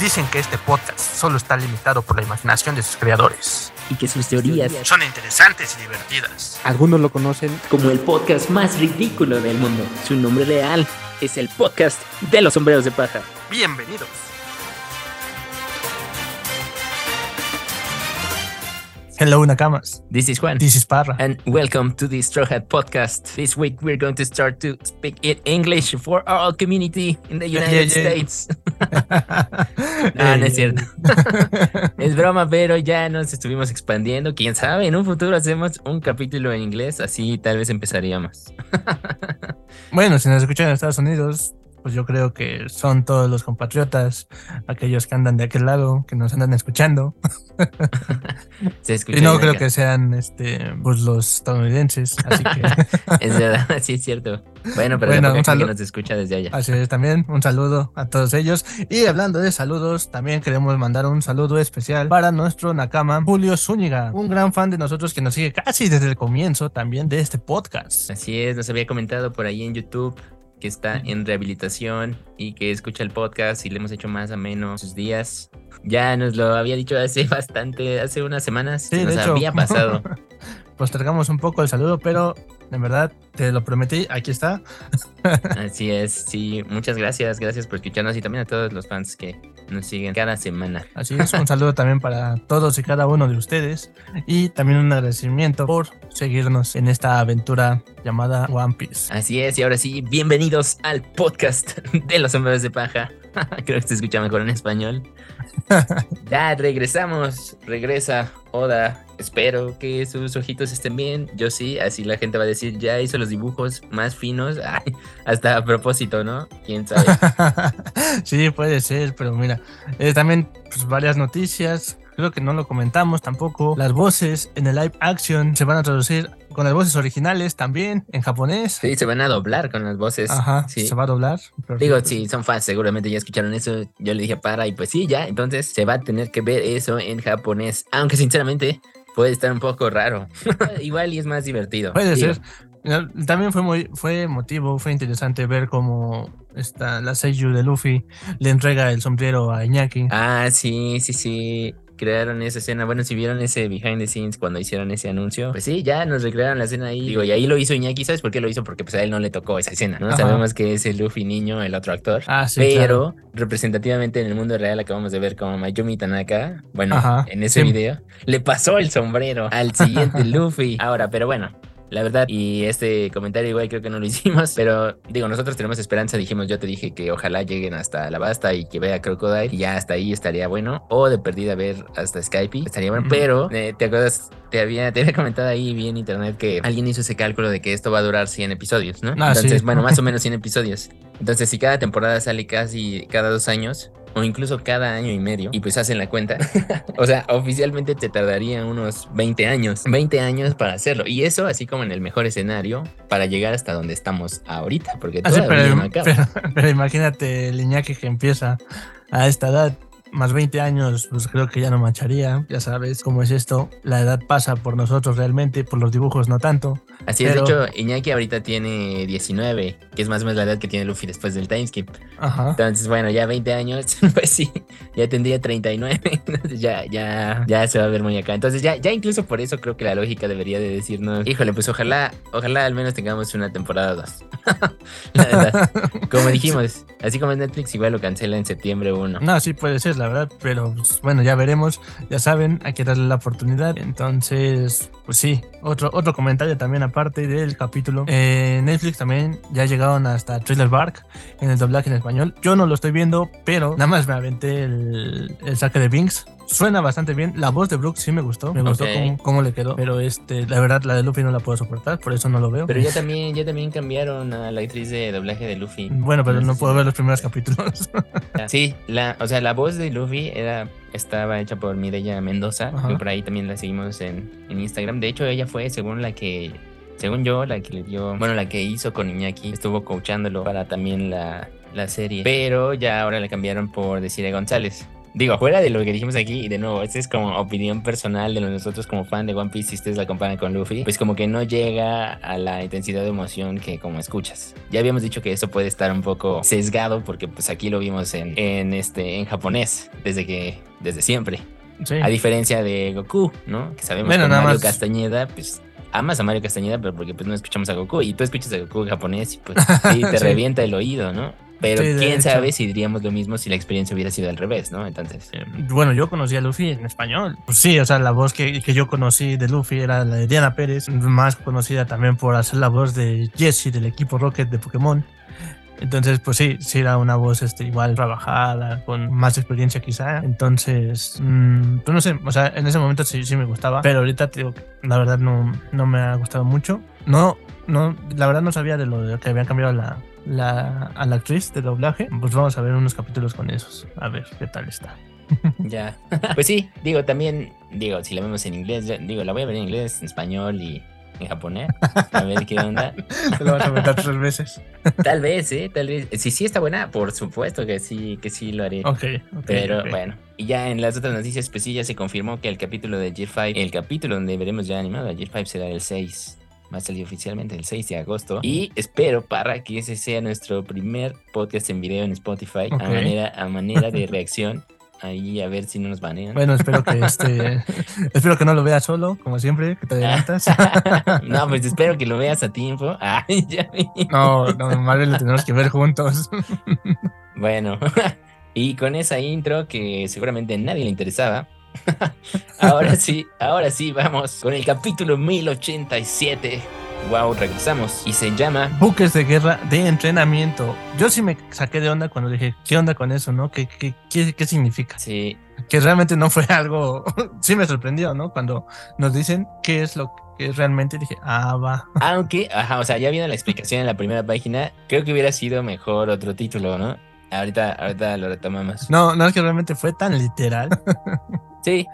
Dicen que este podcast solo está limitado por la imaginación de sus creadores. Y que sus teorías Son interesantes y divertidas. Algunos lo conocen como el podcast más ridículo del mundo. Su nombre real es el podcast de los sombreros de paja. Bienvenidos. Hello, Nakamas. This is Juan. This is Parra. And welcome to the Straw Hat Podcast. This week we're going to start to speak in English for our community in the United Yeah, yeah. States. No, no es cierto. es broma, pero ya nos estuvimos expandiendo. Quién sabe, en un futuro hacemos un capítulo en inglés, así tal vez empezaríamos. Bueno, si nos escuchan en Estados Unidos, pues yo creo que son todos los compatriotas, aquellos que andan de aquel lado, que nos andan escuchando. Se escucha Y no creo acá. que sean este, pues los estadounidenses. Así que Es verdad, sí es cierto. Bueno, pero Bueno, un que saludo. nos escucha desde allá. así es también. Un saludo a todos ellos. Y hablando de saludos, también queremos mandar un saludo especial para nuestro Nakama, Julio Zúñiga, un gran fan de nosotros que nos sigue casi desde el comienzo también de este podcast. Así es, nos había comentado por ahí en YouTube que está en rehabilitación y que escucha el podcast y le hemos hecho más ameno sus días. Ya nos lo había dicho hace bastante, hace unas semanas. Sí, se nos de hecho. había pasado. Postergamos un poco el saludo, pero de verdad te lo prometí. Aquí está. Así es, sí, muchas gracias, gracias por escucharnos y también a todos los fans que nos siguen cada semana. Así es, un saludo también para todos y cada uno de ustedes y también un agradecimiento por seguirnos en esta aventura llamada One Piece. Así es, y ahora sí, bienvenidos al podcast de los hombres de paja. Creo que se escucha mejor en español. Ya regresamos, regresa Oda. Espero que sus ojitos estén bien. Yo sí, así la gente va a decir, ya hizo los dibujos más finos. Ay, hasta a propósito, ¿no? ¿Quién sabe? sí, puede ser, pero mira, eh, también pues, varias noticias. Creo que no lo comentamos tampoco. Las voces en el live action se van a traducir con las voces originales también en japonés. Sí, se van a doblar con las voces. Ajá, sí. se va a doblar. Digo, Perfecto. si son fans, seguramente ya escucharon eso. Yo le dije para y pues sí, ya. Entonces se va a tener que ver eso en japonés. Aunque sinceramente puede estar un poco raro. Igual y es más divertido. Puede Digo, ser. También fue muy, fue emotivo, fue interesante ver cómo esta, la Seiyu de Luffy le entrega el sombrero a Iñaki. Ah, sí, sí, sí. Crearon esa escena. Bueno, si vieron ese behind the scenes cuando hicieron ese anuncio, pues sí, ya nos recrearon la escena ahí. Digo, y ahí lo hizo Iñaki. ¿Sabes por qué lo hizo? Porque pues a él no le tocó esa escena, ¿no? Ajá. Sabemos que es el Luffy niño, el otro actor. Ah, sí, Pero claro. representativamente en el mundo real acabamos de ver como Mayumi Tanaka, bueno, Ajá, en ese sí. video, le pasó el sombrero al siguiente Luffy. Ahora, pero bueno. La verdad, y este comentario igual creo que no lo hicimos, pero digo, nosotros tenemos esperanza, dijimos, yo te dije que ojalá lleguen hasta la basta y que vea Crocodile y ya hasta ahí estaría bueno, o de perdida ver hasta Skype, estaría bueno, pero eh, te acuerdas, te había, te había comentado ahí vi en internet que alguien hizo ese cálculo de que esto va a durar 100 episodios, ¿no? Ah, sí. Entonces, bueno, más o menos 100 episodios. Entonces, si cada temporada sale casi cada dos años, o incluso cada año y medio, y pues hacen la cuenta, o sea, oficialmente te tardaría unos 20 años, 20 años para hacerlo. Y eso, así como en el mejor escenario, para llegar hasta donde estamos ahorita, porque Ah, sí, todavía pero, no acaba. pero- pero imagínate el Iñaki que empieza a esta edad, más 20 años, pues creo que ya no mancharía. Ya sabes cómo es esto. La edad pasa por nosotros realmente, por los dibujos no tanto. Así es, de hecho, Iñaki ahorita tiene 19, que es más o menos la edad que tiene Luffy después del timeskip. Ajá. Entonces, bueno, ya 20 años, pues sí, ya tendría 39, entonces ya, ya, ya se va a ver muy acá. Entonces ya, ya incluso por eso creo que la lógica debería de decirnos, híjole, pues ojalá, ojalá al menos tengamos una temporada 2. la verdad, como dijimos, así como en Netflix igual lo cancela en septiembre 1. No, sí puede ser, la verdad, pero pues, bueno, ya veremos. Ya saben, hay que darle la oportunidad. Entonces, pues sí, otro, otro comentario también aparte del capítulo. Eh, Netflix también ya llegaron hasta Thriller Bark en el doblaje en español. Yo no lo estoy viendo, pero nada más me aventé el, el saque de Binks. Suena bastante bien. La voz de Brooke sí me gustó. Me gustó Ok. cómo, cómo le quedó. Pero este, la verdad, la de Luffy no la puedo soportar, por eso no lo veo. Pero ya también, ya también cambiaron a la actriz de doblaje de Luffy. Bueno, pero No puedo ver los primeros capítulos. Sí, la, o sea, la voz de Luffy era, estaba hecha por Mireya Mendoza, Ajá. que por ahí también la seguimos en, en Instagram. De hecho, ella fue, según la que, según yo, la que le dio, bueno, la que hizo con Iñaki, estuvo coachándolo para también la, la serie. Pero ya ahora la cambiaron por Desiree González. Digo, fuera de lo que dijimos aquí, y de nuevo, esta es como opinión personal de nosotros como fan de One Piece, si ustedes la comparan con Luffy, pues como que no llega a la intensidad de emoción que como escuchas. Ya habíamos dicho que eso puede estar un poco sesgado porque pues aquí lo vimos en, en este, en japonés, desde que, desde siempre. A diferencia de Goku, ¿no? Que sabemos que Mario Castañeda, pues amas a Mario Castañeda, pero porque pues no escuchamos a Goku y tú escuchas a Goku en japonés y pues te revienta el oído, ¿no? Pero quién sabe si diríamos lo mismo si la experiencia hubiera sido al revés, ¿no? Entonces. Eh, bueno, yo conocí a Luffy en español. Pues sí, o sea, la voz que, que, yo conocí de Luffy era la de Diana Pérez, más conocida también por hacer la voz de Jessie del equipo Rocket de Pokémon. Entonces, pues sí, sí era una voz este, igual trabajada, con más experiencia quizá. Entonces, mmm, pues no sé, o sea, en ese momento sí, sí me gustaba, pero ahorita te digo, la verdad no, no me ha gustado mucho. No, no, la verdad no sabía de lo de que habían cambiado la, la, a la actriz de doblaje, pues vamos a ver unos capítulos con esos, a ver qué tal está. Ya, pues sí, digo, también, digo, si la vemos en inglés, digo, la voy a ver en inglés, en español y en japonés, a ver qué onda. Te lo vas a meter tres veces. Tal vez, ¿eh? Tal vez. Si sí está buena, por supuesto que sí, que sí lo haré. Ok, Pero bueno, y ya en las otras noticias, pues sí, ya se confirmó que el capítulo de Gear 5, el capítulo donde veremos ya animado a Gear 5 será el 6 va a salir oficialmente el 6 de agosto. Y espero, para que ese sea nuestro primer podcast en video en Spotify, a, manera, a manera de reacción. Ahí a ver si no nos banean. Bueno, espero que este espero que no lo veas solo, como siempre, que te adelantas. no, pues espero que lo veas a tiempo. Ay, ya No, no, más lo tenemos que ver juntos. bueno, y con esa intro que seguramente a nadie le interesaba, ahora sí, ahora sí, vamos con el capítulo 1087. Wow, regresamos. Y se llama Buques de guerra de entrenamiento. Yo sí me saqué de onda cuando dije, ¿qué onda con eso, no? ¿Qué, qué, qué, significa? Sí. Que realmente no fue algo. sí me sorprendió, ¿no? Cuando nos dicen qué es lo que realmente dije, ah, va. Aunque, ajá, o sea, ya viene la explicación en la primera página. Creo que hubiera sido mejor otro título, ¿no? Ahorita, ahorita lo retomamos. No, no es que realmente fue tan literal. Sí.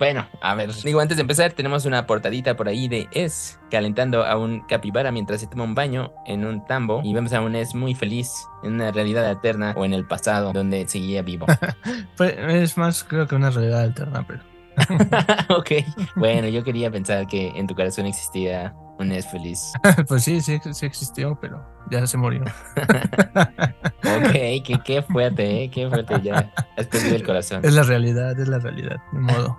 Bueno, a ver, digo, antes de empezar, tenemos una portadita por ahí de Es calentando a un capibara mientras se toma un baño en un tambo y vemos a un Es muy feliz en una realidad alterna o en el pasado donde seguía vivo. pues es más, creo que una realidad alterna, pero. ok, bueno, yo quería pensar que en tu corazón existía un es feliz. pues sí, sí, sí existió, pero ya se murió. ok, qué, qué fuerte, ¿eh? qué fuerte, ya has perdido el corazón. Es la realidad, es la realidad, de modo.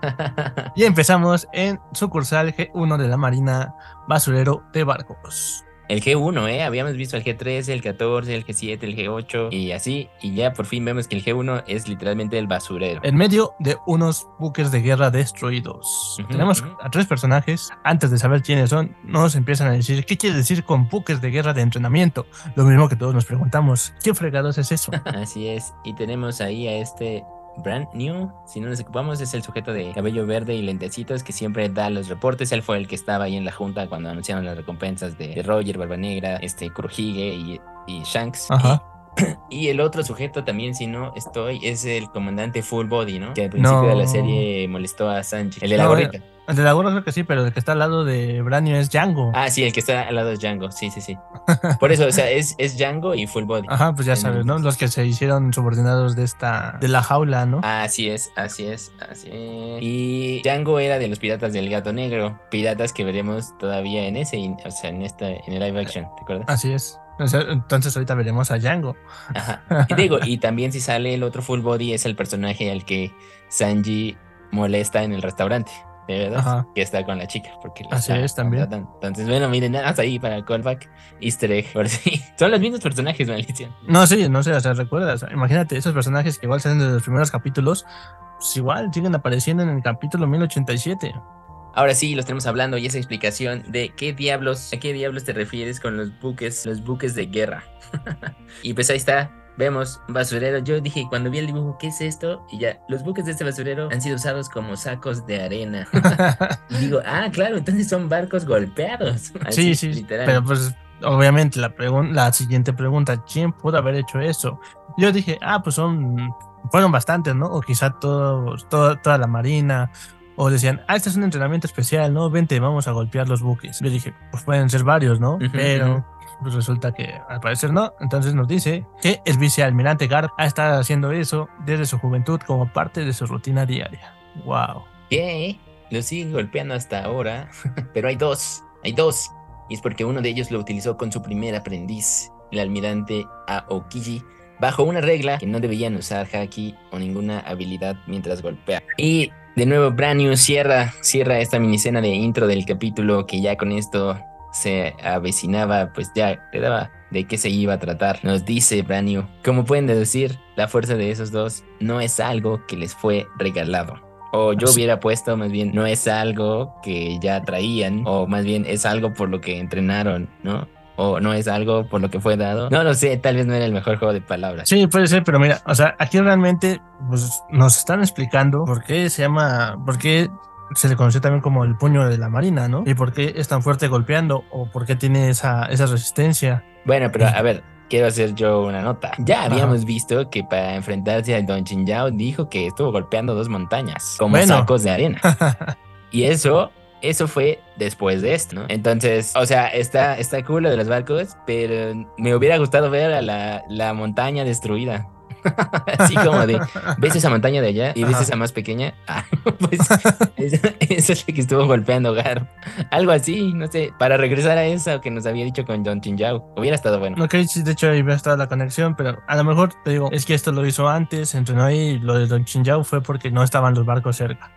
y empezamos en sucursal G1 de la Marina Basurero de Barcos el G1, ¿eh? Habíamos visto el G3, el 14, el G7, el G8 y así. Y ya por fin vemos que el G1 es literalmente el basurero. En medio de unos buques de guerra destruidos. Tenemos a tres personajes. Antes de saber quiénes son, nos empiezan a decir qué quiere decir con buques de guerra de entrenamiento. Lo mismo que todos nos preguntamos, ¿qué fregados es eso? así es. Y tenemos ahí a este Brand New, si no nos ocupamos, es el sujeto de cabello verde y lentecitos que siempre da los reportes. Él fue el que estaba ahí en la junta cuando anunciaron las recompensas de, Roger, Barba Negra, este, Kurohige y, y Shanks. Ajá. Y el otro sujeto también, si no estoy, es el comandante Full Body, ¿no? Que al principio de la serie molestó a Sanji. El de la gorrita. El de la gorra creo que sí, pero el que está al lado de Branio es Django. Ah, sí, el que está al lado es Django, sí, sí, sí. Por eso, o sea, es, es Django y Full Body. Ajá, pues ya sabes, ¿no? Los que se hicieron subordinados de esta, de la jaula, ¿no? Así es, así es, así es. Y Django era de los piratas del gato negro, piratas que veremos todavía en ese, o sea, en esta, en el live action, ¿te acuerdas? Así es. Entonces ahorita veremos a Django. Ajá. Y digo, y también si sale el otro full body es el personaje al que Sanji molesta en el restaurante. De verdad, que está con la chica. Porque Así es también. Entonces, bueno, miren, más ahí para el callback, easter egg, por si. Son los mismos personajes, maldición. No, sí, no sé, o sea, recuerdas. Imagínate, esos personajes que igual salen de los primeros capítulos, pues igual siguen apareciendo en el capítulo 1087. Ahora sí, los tenemos hablando y esa explicación de qué diablos, a qué diablos te refieres con los buques, los buques de guerra. y pues ahí está, vemos basurero. Yo dije, cuando vi el dibujo, ¿qué es esto? Y ya, los buques de este basurero han sido usados como sacos de arena. y digo, ah, claro, entonces son barcos golpeados. sí, sí, literal. pero pues obviamente la, la siguiente pregunta, ¿quién pudo haber hecho eso? Yo dije, ah, pues son, fueron bastantes, ¿no? O quizá todo, toda la marina o decían, ah, este es un entrenamiento especial, ¿no? Vente, vamos a golpear los buques. Yo dije, pues pueden ser varios, ¿no? Pero pues resulta que al parecer no. Entonces nos dice que el vicealmirante Garp ha estado haciendo eso desde su juventud como parte de su rutina diaria. Wow. ¿Qué? Lo sigue golpeando hasta ahora, pero hay dos, hay dos. Y es porque uno de ellos lo utilizó con su primer aprendiz, el almirante Aokiji, bajo una regla que no debían usar haki o ninguna habilidad mientras golpea. Y de nuevo, Brand cierra, cierra esta minicena de intro del capítulo que ya con esto se avecinaba, pues ya le daba de qué se iba a tratar. Nos dice Brand como pueden deducir, la fuerza de esos dos no es algo que les fue regalado. O yo hubiera puesto más bien, no es algo que ya traían, o más bien es algo por lo que entrenaron, ¿no? O no es algo por lo que fue dado. No lo sé, tal vez no era el mejor juego de palabras. Sí, puede ser, pero mira, o sea, aquí realmente pues, nos están explicando por qué se llama, por qué se le conoce también como el puño de la marina, ¿no? Y por qué es tan fuerte golpeando o por qué tiene esa, esa resistencia. Bueno, pero a ver, quiero hacer yo una nota. Ya habíamos visto que para enfrentarse a Don Chinjao dijo que estuvo golpeando dos montañas como sacos de arena. y eso eso fue después de esto, ¿no? Entonces, o sea, está, está cool lo de los barcos, pero me hubiera gustado ver a la, la montaña destruida. Así como de, ¿ves esa montaña de allá y ves esa más pequeña? Ah, pues eso es lo que estuvo golpeando Gar. Algo así, no sé, para regresar a eso que nos había dicho con John Chinjao. Hubiera estado bueno. Ok, sí, de hecho ahí hubiera estado la conexión, pero a lo mejor te digo, es que esto lo hizo antes, entrenó ahí, lo de Don Chinjao fue porque no estaban los barcos cerca.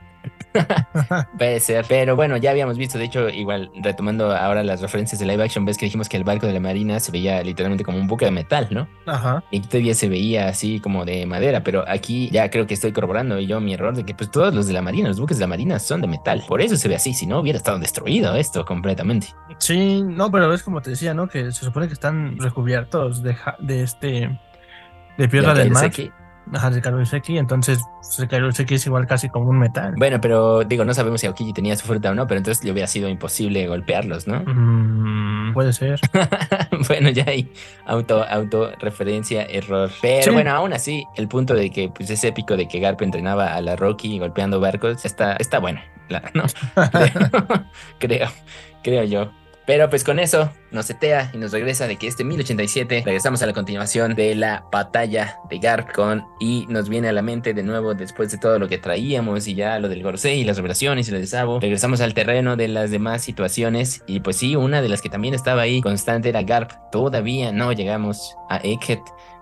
Puede ser, pero bueno, ya habíamos visto, de hecho, igual retomando ahora las referencias de live action, ves que dijimos que el barco de la marina se veía literalmente como un buque de metal, ¿no? Ajá. Y todavía se veía así como de madera, pero aquí ya creo que estoy corroborando yo mi error de que pues todos los de la marina, los buques de la marina son de metal, por eso se ve así, si no hubiera estado destruido esto completamente. Sí, no, pero es como te decía, ¿no? Que se supone que están recubiertos de, de este... De piedra del mar. Ajá, de Karoseki, entonces Karoseki es igual casi como un metal. Bueno, pero digo, no sabemos si Aokiji tenía su fruta o no, pero entonces le hubiera sido imposible golpearlos, ¿no? Mm, puede ser. bueno, ya hay auto, auto referencia, error. Pero bueno, aún así, el punto de que pues, es épico de que Garp entrenaba a la Rocky golpeando barcos está, está bueno. ¿no? creo, creo yo. Pero pues con eso nos setea y nos regresa de que este 1087 regresamos a la continuación de la batalla de Garcon y nos viene a la mente de nuevo después de todo lo que traíamos y ya lo del Gorsei y las revelaciones y lo de Sabo. Regresamos al terreno de las demás situaciones y pues sí, una de las que también estaba ahí constante era Garp. Todavía no llegamos a Egghead,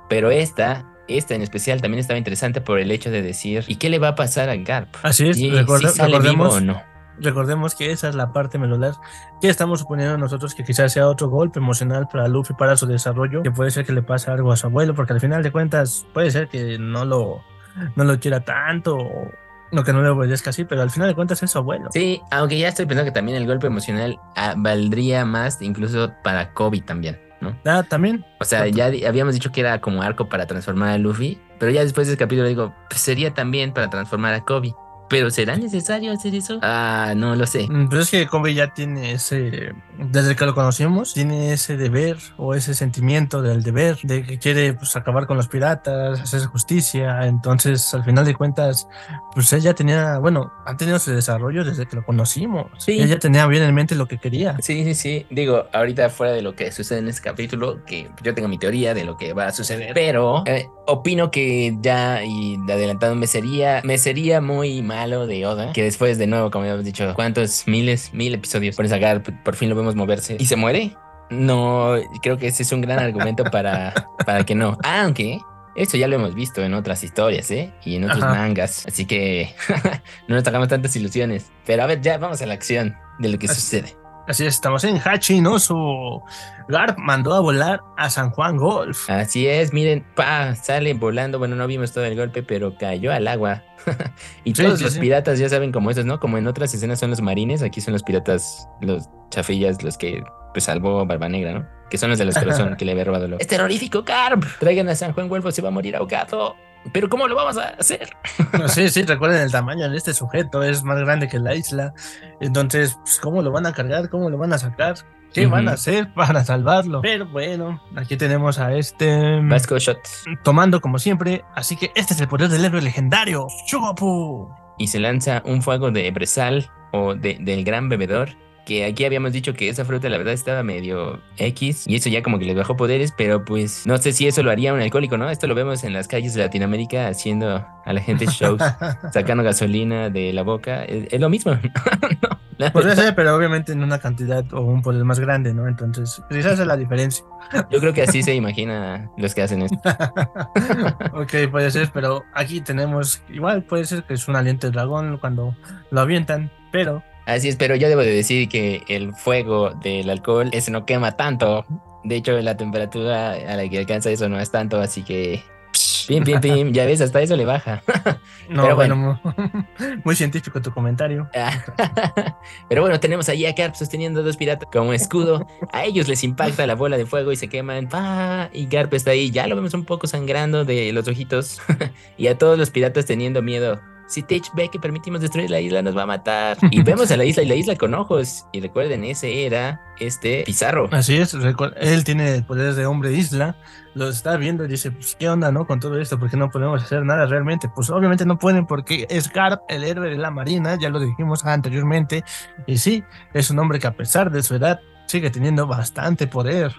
pero esta esta en especial también estaba interesante por el hecho de decir, ¿y qué le va a pasar a Garp? Así es, ¿Y si sale vivo o no? Recordemos que esa es la parte medular que estamos suponiendo nosotros que quizás sea otro golpe emocional para Luffy para su desarrollo, que puede ser que le pase algo a su abuelo, porque al final de cuentas puede ser que no lo, no lo quiera tanto o no que no le obedezca así, pero al final de cuentas es su abuelo. Sí, aunque ya estoy pensando que también el golpe emocional ah, valdría más incluso para Kobe también. ¿no? Ah, también. O sea, ya habíamos dicho que era como arco para transformar a Luffy, pero ya después del capítulo digo, pues sería también para transformar a Kobe. Pero ¿será necesario hacer eso? Ah, no lo sé. Mm, pero es que Kobe ya tiene ese, desde que lo conocimos, tiene ese deber o ese sentimiento del deber, de que quiere pues, acabar con los piratas, hacer justicia. Entonces, al final de cuentas, pues ella tenía, bueno, ha tenido su desarrollo desde que lo conocimos. Sí. Ella tenía bien en mente lo que quería. Sí, sí, sí. Digo, ahorita fuera de lo que sucede en este capítulo, que yo tengo mi teoría de lo que va a suceder, pero eh, opino que ya, y adelantado me sería, me sería muy mal de Oda, que después de nuevo, como habíamos dicho, ¿cuántos miles, mil episodios por sacar? Por fin lo vemos moverse y se muere. No, creo que ese es un gran argumento para, para que no. Aunque esto ya lo hemos visto en otras historias, ¿eh? Y en otros mangas. Así que no nos hagamos tantas ilusiones. Pero a ver, ya vamos a la acción de lo que sucede. Así es, estamos en Hachi, ¿no? Su Garp mandó a volar a San Juan Golf. Así es, miren, pa, sale volando. Bueno, no vimos todo el golpe, pero cayó al agua. y todos los piratas ya saben cómo es, ¿no? Como en otras escenas son los marines, aquí son los piratas, los chafillas, los que pues salvó Barba Negra, ¿no? Que son los de los corazones que le había robado. Es terrorífico, Garp. Traigan a San Juan Golfo, se va a morir ahogado. Pero ¿cómo lo vamos a hacer? sí, sí, recuerden el tamaño de este sujeto, es más grande que la isla. Entonces, pues, ¿cómo lo van a cargar? ¿Cómo lo van a sacar? ¿Qué van a hacer para salvarlo? Pero bueno, aquí tenemos a este... Vasco Shot. Tomando como siempre, así que este es el poder del héroe legendario, Shugopu. Y se lanza un fuego de Bresal o de, del gran bebedor que aquí habíamos dicho que esa fruta la verdad estaba medio X y eso ya como que le bajó poderes, pero pues no sé si eso lo haría un alcohólico, ¿no? Esto lo vemos en las calles de Latinoamérica haciendo a la gente shows, sacando gasolina de la boca. Es, lo mismo. no, Podría ser, pero obviamente en una cantidad o un poder más grande, ¿no? Entonces, pues, esa es la diferencia. Yo creo que así se imagina los que hacen esto. ok, puede ser, pero aquí tenemos, igual puede ser que es un aliento de dragón cuando lo avientan, pero Así es, pero yo debo de decir que el fuego del alcohol, ese no quema tanto. De hecho, la temperatura a la que alcanza eso no es tanto, así que... Pim, pim, pim, ya ves, hasta eso le baja. No, Pero bueno, muy científico tu comentario. Pero bueno, tenemos ahí a Garp sosteniendo dos piratas como escudo. A ellos les impacta la bola de fuego y se queman. Y Garp está ahí, ya lo vemos un poco sangrando de los ojitos. y a todos los piratas teniendo miedo si Tech ve que permitimos destruir la isla, nos va a matar. Y vemos a la isla y la isla con ojos. Y recuerden, ese era este Pizarro. Así es, él tiene el poder de hombre isla, lo está viendo y dice, pues, ¿qué onda, no? Con todo esto, ¿por qué no podemos hacer nada realmente? Pues obviamente no pueden porque es Garp, el héroe de la marina, ya lo dijimos anteriormente. Y sí, es un hombre que a pesar de su edad sigue teniendo bastante poder.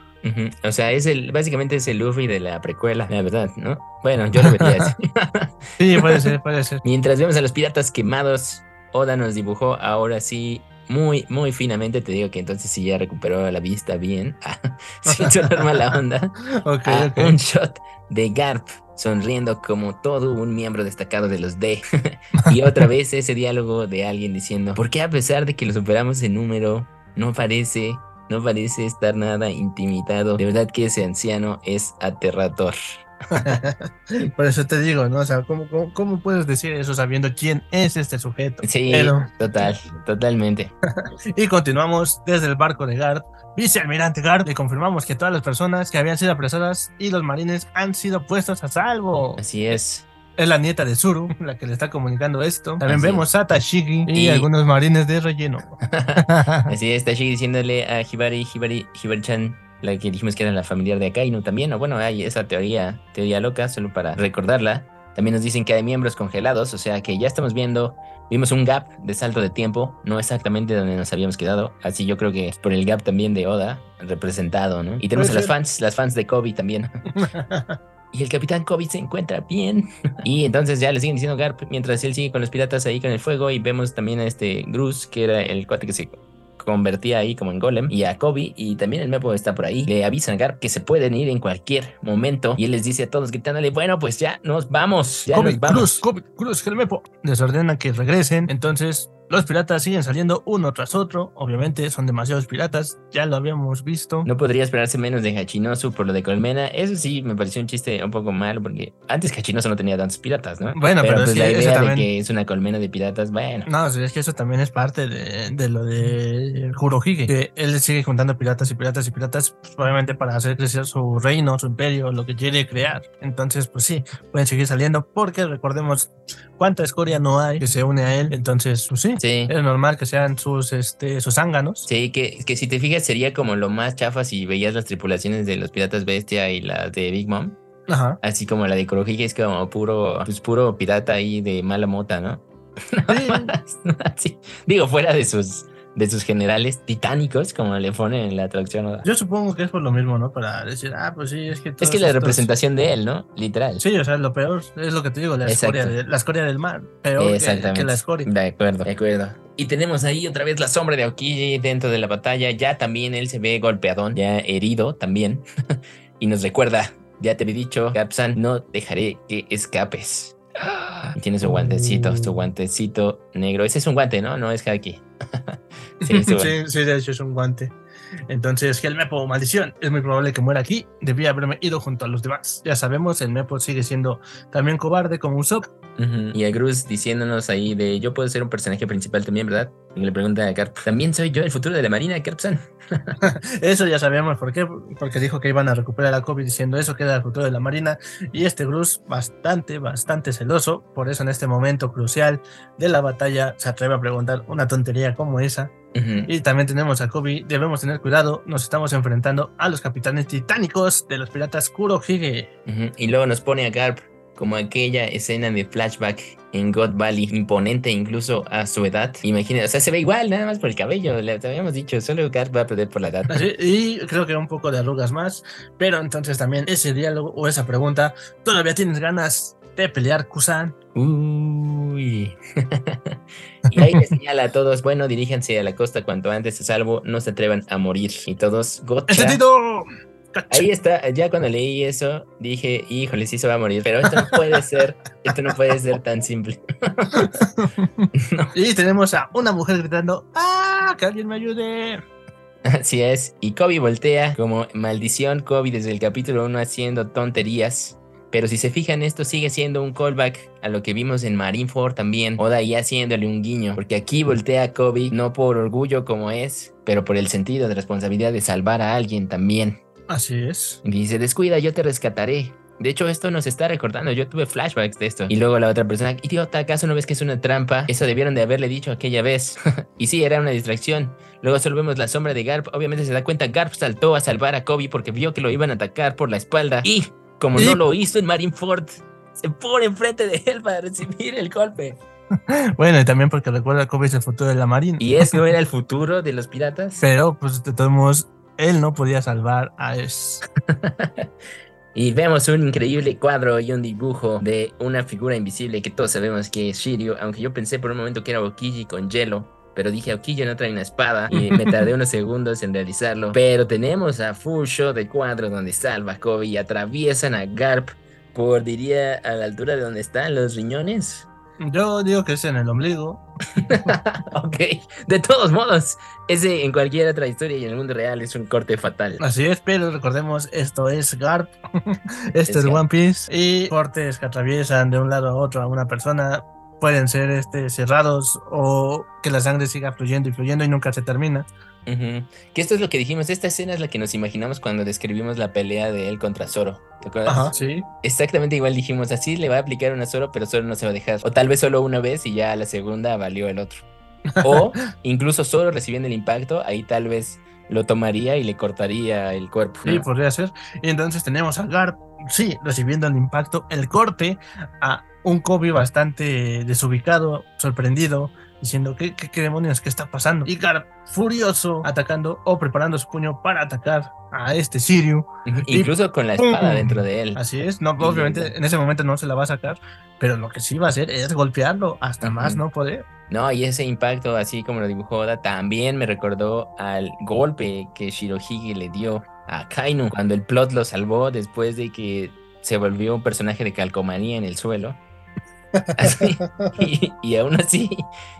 O sea, es el, básicamente es el Luffy de la precuela, la verdad, ¿no? Bueno, yo lo vería así. sí, puede ser, puede ser. Mientras vemos a los piratas quemados, Oda nos dibujó ahora sí muy, muy finamente. Te digo que entonces sí ya recuperó la vista bien, sin sonar mala onda. okay, Un shot de Garp sonriendo como todo un miembro destacado de los D. y otra vez ese diálogo de alguien diciendo, ¿por qué a pesar de que lo superamos en número, no parece no parece estar nada intimidado. De verdad que ese anciano es aterrador. Por eso te digo, ¿no? O sea, ¿cómo, cómo, puedes decir eso sabiendo quién es este sujeto? Sí, total, totalmente. y continuamos desde el barco de Gard. Vicealmirante Gard, le confirmamos que todas las personas que habían sido apresadas y los marines han sido puestos a salvo. Así es es la nieta de Zuru, la que le está comunicando esto. También vemos a Tashigi y, algunos marines de relleno. Así es, Tashigi diciéndole a Hibari, Hibari, Hibari-chan, la que dijimos que era la familiar de Akainu también, o bueno, hay esa teoría, teoría loca, solo para recordarla. También nos dicen que hay miembros congelados, o sea que ya estamos viendo, vimos un gap de salto de tiempo, no exactamente donde nos habíamos quedado, así yo creo que es por el gap también de Oda representado, ¿no? Y tenemos a las fans, las fans de Kobe también. y el capitán Kobe se encuentra bien. y entonces ya le siguen diciendo Garp mientras él sigue con los piratas ahí con el fuego y vemos también a este Gruz, que era el cuate que se convertía ahí como en golem y a Kobe y también el Mepo está por ahí. Le avisan a Garp que se pueden ir en cualquier momento y él les dice a todos gritándole, bueno, pues ya nos vamos, ya nos vamos. Cruz, Kobe, Cruz, el Mepo. Les ordenan que regresen, entonces los piratas siguen saliendo uno tras otro. Obviamente son demasiados piratas, ya lo habíamos visto. No podría esperarse menos de Hachinosu por lo de Colmena. Eso sí me pareció un chiste un poco malo porque antes Hachinosu no tenía tantos piratas, ¿no? Bueno, pero, pues la idea de que es una colmena de piratas, bueno. No, es que eso también es parte de, lo de Kurohige, que él sigue juntando piratas y piratas y piratas, pues, obviamente para hacer crecer su reino, su imperio, lo que quiere crear. Entonces, pues sí, pueden seguir saliendo porque recordemos cuánta escoria no hay que se une a él. Entonces, pues sí, sí. es normal que sean sus, este, sus zánganos. Sí, que, que si te fijas sería como lo más chafa si veías las tripulaciones de los piratas bestia y las de Big Mom. Ajá. Así como la de Kurohige es como puro, pues puro pirata ahí de mala mota, ¿no? Sí. Digo, fuera de sus de sus generales titánicos, como le ponen en la traducción. Yo supongo que es por lo mismo, ¿no? Para decir, ah, pues sí, es que... Es que la representación de él, ¿no? Literal. Sí, o sea, lo peor es lo que te digo, la, escoria, la escoria del mar. Peor Exactamente. Que, la escoria. De acuerdo, de acuerdo. Y tenemos ahí otra vez la sombra de Aokiji dentro de la batalla. Ya también él se ve golpeadón, ya herido también. y nos recuerda, ya te he dicho, Capsan, no dejaré que escapes. Tiene su guantecito, su guantecito negro. Ese es un guante, ¿no? No es haki. sí, sí, de hecho es un guante. Entonces, el Mepo, maldición, es muy probable que muera aquí. Debía haberme ido junto a los demás. Ya sabemos, el Mepo sigue siendo también cobarde como un Sop. Y a Gruz diciéndonos ahí de yo puedo ser un personaje principal también, ¿verdad? Y le pregunta a Carp, ¿también soy yo el futuro de la Marina, Carpsan? eso ya sabíamos por qué, porque dijo que iban a recuperar a Kobe diciendo eso, que era el futuro de la Marina. Y este Gruz, bastante, bastante celoso, por eso en este momento crucial de la batalla se atreve a preguntar una tontería como esa. Y también tenemos a Kobe, debemos tener cuidado, nos estamos enfrentando a los capitanes titánicos de los piratas Kurohige. Y luego nos pone a Garp como aquella escena de flashback en God Valley, imponente incluso a su edad. Imagínate, o sea, se ve igual, nada más por el cabello, le habíamos dicho, solo Garp va a perder por la edad. y creo que un poco de arrugas más, pero entonces también ese diálogo o esa pregunta, ¿todavía tienes ganas de pelear, Kusan? Uy. y ahí le señala a todos, bueno, diríjanse a la costa cuanto antes a salvo, no se atrevan a morir. Y todos, gotcha. Ahí está, ya cuando leí eso, dije, híjole, sí se va a morir, pero esto no puede ser, esto no puede ser tan simple. Y tenemos a una mujer gritando, ¡ah! ¡Que alguien me ayude! Así es, y Kobe voltea como maldición Kobe desde el capítulo 1 haciendo tonterías. Pero si se fijan, esto sigue siendo un callback a lo que vimos en Marineford también. Oda ya haciéndole un guiño. Porque aquí voltea a Kobe no por orgullo como es, pero por el sentido de responsabilidad de salvar a alguien también. Así es. Dice, descuida, yo te rescataré. De hecho, esto nos está recordando. Yo tuve flashbacks de esto. Y luego la otra persona, idiota, ¿acaso no ves que es una trampa? Eso debieron de haberle dicho aquella vez. y sí, era una distracción. Luego solo vemos la sombra de Garp. Obviamente se da cuenta, Garp saltó a salvar a Kobe porque vio que lo iban a atacar por la espalda. Y, como no lo hizo en Marineford, se pone enfrente de él para recibir el golpe. Bueno, y también porque recuerda Kobe es el futuro de la Marina. Y eso era el futuro de los piratas. Pero, pues, de todos modos, él no podía salvar a Es. y vemos un increíble cuadro y un dibujo de una figura invisible que todos sabemos que es Shiryu, aunque yo pensé por un momento que era Okiji con hielo. Pero dije, Okiji no trae una espada y me tardé unos segundos en realizarlo. Pero tenemos a full de cuadro donde salva a Kobe y atraviesan a Garp por, diría, a la altura de donde están los riñones. Yo digo que es en el ombligo. ok, de todos modos, ese en cualquier otra historia y en el mundo real es un corte fatal. Así es, pero recordemos, esto es Garp, esto es, One Piece y cortes que atraviesan de un lado a otro a una persona pueden ser este, cerrados o que la sangre siga fluyendo y fluyendo y nunca se termina. Que esto es lo que dijimos, esta escena es la que nos imaginamos cuando describimos la pelea de él contra Zoro. ¿Te acuerdas? Ajá, sí. Exactamente igual dijimos, así le va a aplicar una Zoro, pero Zoro no se va a dejar. O tal vez solo una vez y ya a la segunda valió el otro. O incluso Zoro recibiendo el impacto, ahí tal vez lo tomaría y le cortaría el cuerpo. Sí, podría ser. Y entonces tenemos a Garp, sí, recibiendo el impacto, el corte a un Kobe bastante desubicado, sorprendido, diciendo ¿qué, qué, demonios, qué está pasando. Y Garp furioso atacando o preparando su puño para atacar a este Sirio. Incluso con la espada dentro de él. Así es, no, obviamente en ese momento no se la va a sacar, pero lo que sí va a hacer es golpearlo hasta más no poder. No, y ese impacto, así como lo dibujó Oda, también me recordó al golpe que Shirohige le dio a Kainu cuando el plot lo salvó después de que se volvió un personaje de calcomanía en el suelo. Y, aún así,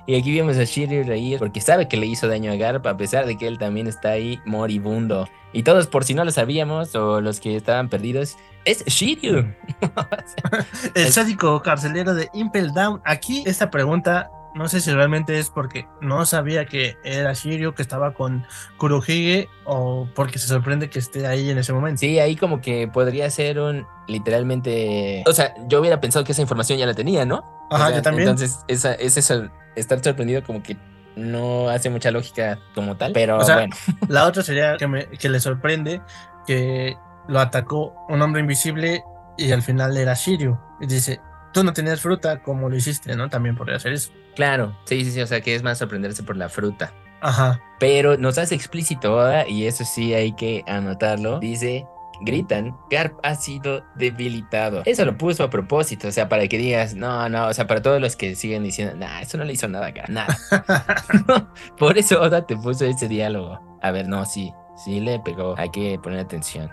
y aquí vemos a Shiryu reír porque sabe que le hizo daño a Garp a pesar de que él también está ahí moribundo. Y todos, por si no lo sabíamos o los que estaban perdidos, es Shiryu. el sádico carcelero de Impel Down. Aquí esta pregunta no sé si realmente es porque no sabía que era Shiryu que estaba con Kurohige o porque se sorprende que esté ahí en ese momento. Sí, ahí como que podría ser un literalmente. O sea, yo hubiera pensado que esa información ya la tenía, ¿no? Ajá, yo también. Entonces, esa, es eso, estar sorprendido como que no hace mucha lógica como tal, pero bueno. La otra sería que, me, que le sorprende que lo atacó un hombre invisible y al final era Shiryu. Y dice, tú no tenías fruta como lo hiciste, ¿no? También podría hacer eso. Claro, sí, sí, sí, o sea que es más sorprenderse por la fruta. Ajá. Pero nos hace explícito, y eso sí hay que anotarlo. Dice, gritan, Garp ha sido debilitado. Eso lo puso a propósito, o sea, para que digas, no, no, o sea, para todos los que siguen diciendo, nah, eso no le hizo nada a nada. por eso Oda te puso ese diálogo. A ver, no, sí, sí le pegó, hay que poner atención.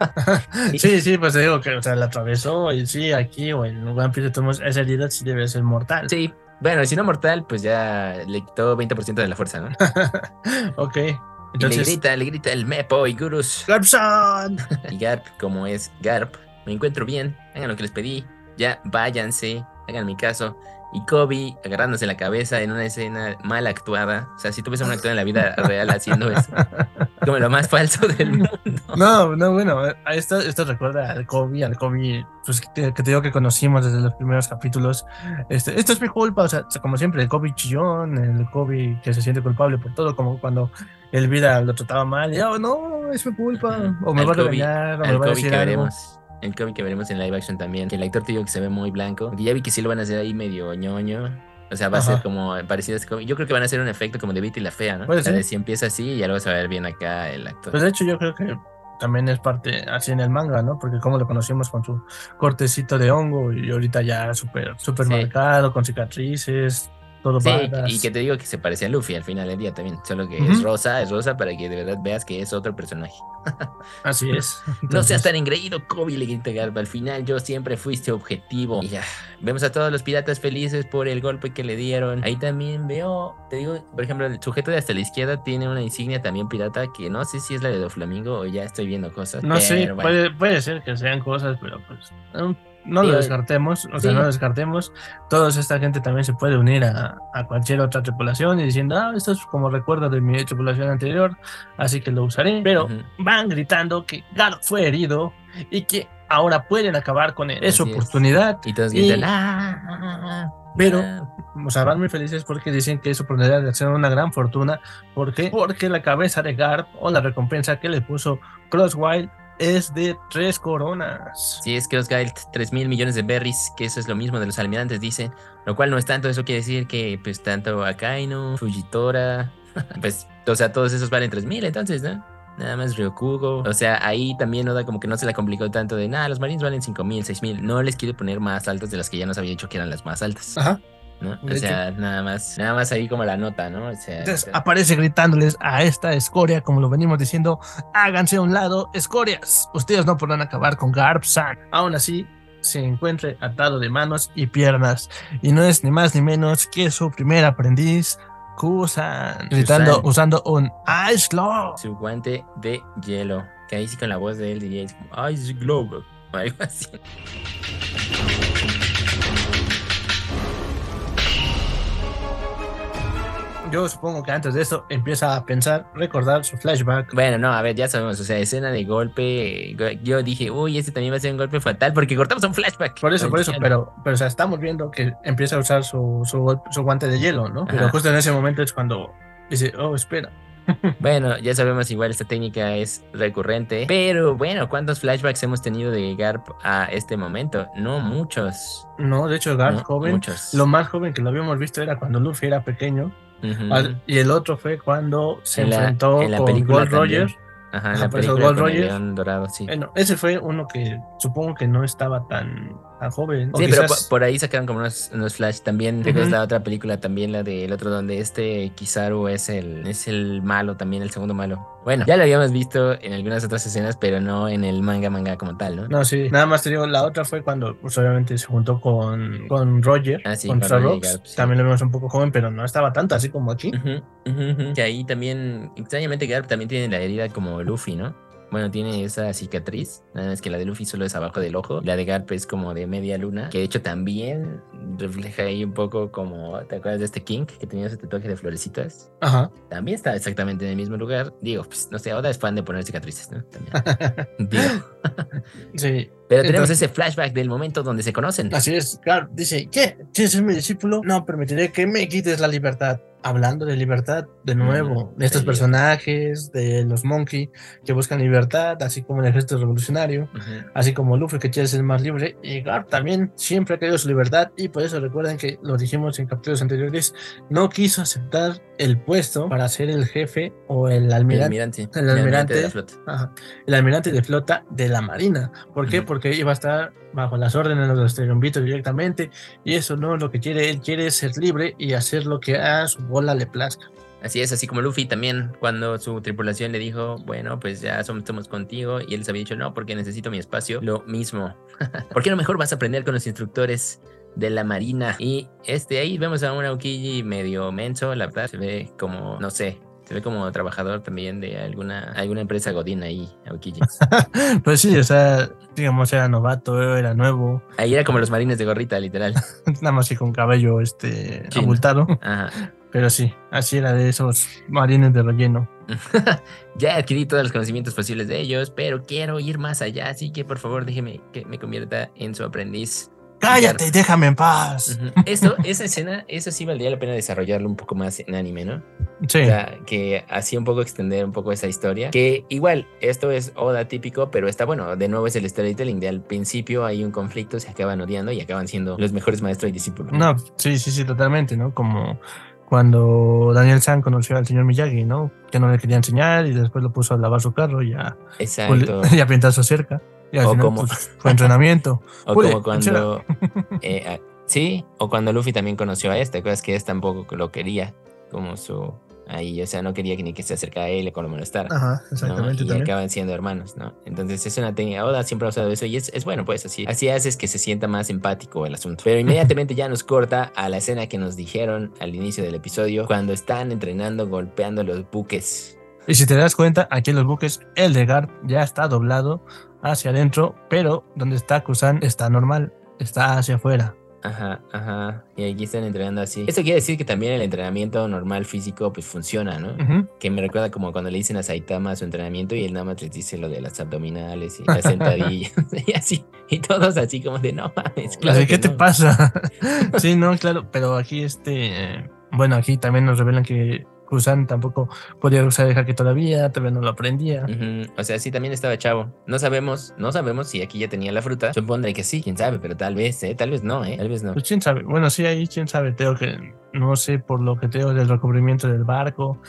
sí, sí, pues te digo que o sea, la atravesó y sí, aquí o en One Piece esa herida sí debe ser mortal. Sí, bueno, si no mortal, pues ya le quitó 20% de la fuerza, ¿no? ok. Entonces... le grita, le grita el Mepo y Gurus. ¡Garpson! y Garp, como es Garp, me encuentro bien, hagan lo que les pedí, ya váyanse, hagan mi caso. Y Kobe agarrándose la cabeza en una escena mal actuada. O sea, si tú ves a un actor en la vida real haciendo eso, como lo más falso del mundo. No, no, bueno, esto, esto recuerda al Kobe, al Kobe, pues que te, digo que conocimos desde los primeros capítulos. Este, esto es mi culpa, o sea, como siempre, el Kobe chillón, el Kobe que se siente culpable por todo, como cuando Elvira lo trataba mal, y oh, no, es mi culpa, o me va a regañar, o me va a decir algo. El cómic que veremos en live action también, que el actor te digo que se ve muy blanco, y ya vi que sí lo van a hacer ahí medio ñoño. O sea, va a ser como parecido a este cómic. Yo creo que van a hacer un efecto como de Betty la Fea, ¿no? Puede ser. Si empieza así, y ya luego se va a ver bien acá el actor. Pues de hecho, yo creo que también es parte así en el manga, ¿no? Porque como lo conocimos con su cortecito de hongo y ahorita ya súper súper Sí. marcado, con cicatrices, todo Sí, badass. y que te digo que se parece a Luffy al final del día también. Solo que es rosa, es rosa para que de verdad veas que es otro personaje. Así es. No seas tan engreído, Kobe, le grita Garp. Al final yo siempre fuiste objetivo. Y ya, vemos a todos los piratas felices por el golpe que le dieron. Ahí también veo, te digo, por ejemplo, el sujeto de hasta la izquierda tiene una insignia también pirata que no sé si es la de Doflamingo o ya estoy viendo cosas. No sé, bueno. puede, puede ser que sean cosas, pero pues no, no lo descartemos, o sea, sí. no lo descartemos. Toda esta gente también se puede unir a, a cualquier otra tripulación y diciendo, ah, esto es como recuerdo de mi tripulación anterior, así que lo usaré. Pero van gritando que Garp fue herido y que ahora pueden acabar con él. Es su oportunidad, Y todos gritan, "Ah, ah, ah". pero Ah, o sea, van muy felices porque dicen que es oportunidad de hacer una gran fortuna. ¿Por qué? Porque la cabeza de Garp o la recompensa que le puso Crosswild es de tres coronas. Sí, es que los Guild, 3 mil millones de berries, que eso es lo mismo de los almirantes, dicen. Lo cual no es tanto, eso quiere decir que, pues, tanto Akainu, Fujitora, pues, o sea, todos esos valen 3 mil, entonces, ¿no? Nada más Ryokugo. O sea, ahí también Oda como que no se la complicó tanto de, nada, los marines valen 5 mil, 6 mil. No les quiere poner más altas de las que ya nos había dicho que eran las más altas, Ajá. ¿No? O de sea, nada más, nada más ahí como la nota, ¿no? O sea, Entonces aparece gritándoles a esta escoria, como lo venimos diciendo, háganse a un lado, escorias. Ustedes no podrán acabar con Garp San. Aún así, se encuentra atado de manos y piernas. Y no es ni más ni menos que su primer aprendiz, Kusan. Gritando, Kusan. usando un Ice Claw. su guante de hielo. Que ahí sí con la voz de él diría, Ice Globe, o algo así. Yo supongo que antes de esto empieza a pensar, recordar su flashback. Bueno, no, a ver, ya sabemos, o sea, escena de golpe. go- Yo dije, uy, este también va a ser un golpe fatal porque cortamos un flashback. Por eso, por eso, pero, pero o sea, estamos viendo que empieza a usar su, su, su guante de hielo, ¿no? Pero Ajá. justo en ese momento es cuando dice, oh, espera. Bueno, ya sabemos, igual esta técnica es recurrente. Pero bueno, ¿cuántos flashbacks hemos tenido de Garp a este momento? No muchos. No, de hecho, Garp ¿no? joven, Muchos. lo más joven que lo habíamos visto era cuando Luffy era pequeño. Y el otro fue cuando se En la- enfrentó en la con película Gold. Roger. Ajá, en la película Gold con el Roger. león dorado, sí. Bueno, ese fue uno que supongo que no estaba tan, tan joven. Sí, pero quizás- por, por ahí sacaron como unos, unos flash también. ¿Recuerdas Ujú. la otra película también, la del otro donde este Kizaru es el, es el malo también, el segundo malo? Bueno, ya lo habíamos visto en algunas otras escenas, pero no en el manga manga como tal, ¿no? No, sí. Nada más te digo, la otra fue cuando, pues obviamente se juntó con, con Roger, Ah, sí, con con Star Roger Rocks. Garp, sí. También lo vimos un poco joven, pero no estaba tanto así como aquí. Que ahí también, extrañamente Garp también tiene la herida como Luffy, ¿no? Bueno, tiene esa cicatriz, nada más que la de Luffy solo es abajo del ojo, la de Garp es como de media luna, que de hecho también refleja ahí un poco como, ¿te acuerdas de este King que tenía ese tatuaje de florecitas? Ajá. También está exactamente en el mismo lugar. Digo, pues no sé, Oda es fan de poner cicatrices, ¿no? También. Digo. Sí. Pero tenemos Entonces- ese flashback del momento donde se conocen. Así es, claro, dice, ¿qué? ¿Quieres ser mi discípulo? No permitiré que me quites la libertad. Hablando de libertad, de nuevo, Mm, de estos personajes, de los Monkey, que buscan libertad, así como el ejército revolucionario, así como Luffy que quiere ser más libre, y Garp también siempre ha querido su libertad, y por eso recuerden que lo dijimos en capítulos anteriores, no quiso aceptar el puesto para ser el jefe o el El almirante. almirante. El almirante. de flota. Ajá, el almirante de flota de la marina. ¿Por qué? Porque iba a estar bajo las órdenes de los triunvitos directamente y eso no lo que quiere. Él quiere ser libre y hacer lo que a su bola le plazca. Así es, así como Luffy también, cuando su tripulación le dijo, bueno, pues ya somos, contigo, y él les había dicho, no, porque necesito mi espacio, lo mismo. ¿Por qué no mejor vas a aprender con los instructores de la marina? Y este ahí vemos a un Aokiji medio menso, la verdad, se ve como, no sé, se ve como trabajador también de alguna, alguna empresa Godín ahí. Pues sí, o sea, digamos, era novato, era nuevo, Ahí era como los marines de gorrita, literal. nada más que con cabello este Chino. abultado. Ajá. Pero sí, así era de esos marines de relleno. ya adquirí todos los conocimientos posibles de ellos, pero quiero ir más allá, así que por favor déjeme que me convierta en su aprendiz. Cállate, déjame en paz. Esto, esa escena, eso sí valdría la pena desarrollarlo un poco más en anime, ¿no? Sí. O sea, que así un poco extender un poco esa historia. Que igual, esto es Oda típico, pero está bueno. De nuevo es el storytelling. De al principio hay un conflicto, se acaban odiando y acaban siendo los mejores maestros y discípulos. No, sí, sí, sí, totalmente, ¿no? Como cuando Daniel San conoció al señor Miyagi, ¿no? Que no le quería enseñar y después lo puso a lavar su carro y a, Exacto. y a pintar su cerca. Y al O final, como- pues, fue entrenamiento. O como cuando. eh, ah, sí, o cuando Luffy también conoció a este, cosas que es tampoco lo quería. Como su. Ahí, o sea, no quería que ni que se acercara a él o que lo molestara. Ajá, ¿no? exactamente. Y acaban siendo hermanos, ¿no? Entonces es una técnica. Oda siempre ha usado eso y es, es bueno, pues así. Así haces que se sienta más empático el asunto. Pero inmediatamente ya nos corta a la escena que nos dijeron al inicio del episodio, cuando están entrenando golpeando los buques. Y si te das cuenta, aquí en los buques, el de Garp ya está doblado hacia adentro, pero donde está Kusan está normal, está hacia afuera. Ajá, ajá. Y aquí están entrenando así. Esto quiere decir que también el entrenamiento normal físico pues funciona, ¿no? Que me recuerda como cuando le dicen a Saitama su entrenamiento y él nada más les dice lo de las abdominales y las sentadillas y así. Y todos así como de no mames. Claro que ¿Qué te no". pasa? sí, no, claro, pero aquí este, eh, bueno, aquí también nos revelan que Kusan tampoco podía usar el haki todavía, todavía no lo aprendía. Ujú, O sea, sí, también estaba chavo. No sabemos, no sabemos si aquí ya tenía la fruta. Supondré que sí, quién sabe, pero tal vez, ¿eh? Tal vez no, ¿eh? Tal vez no. Pues quién sabe, bueno, sí, ahí quién sabe, tengo que, no sé, por lo que tengo del recubrimiento del barco,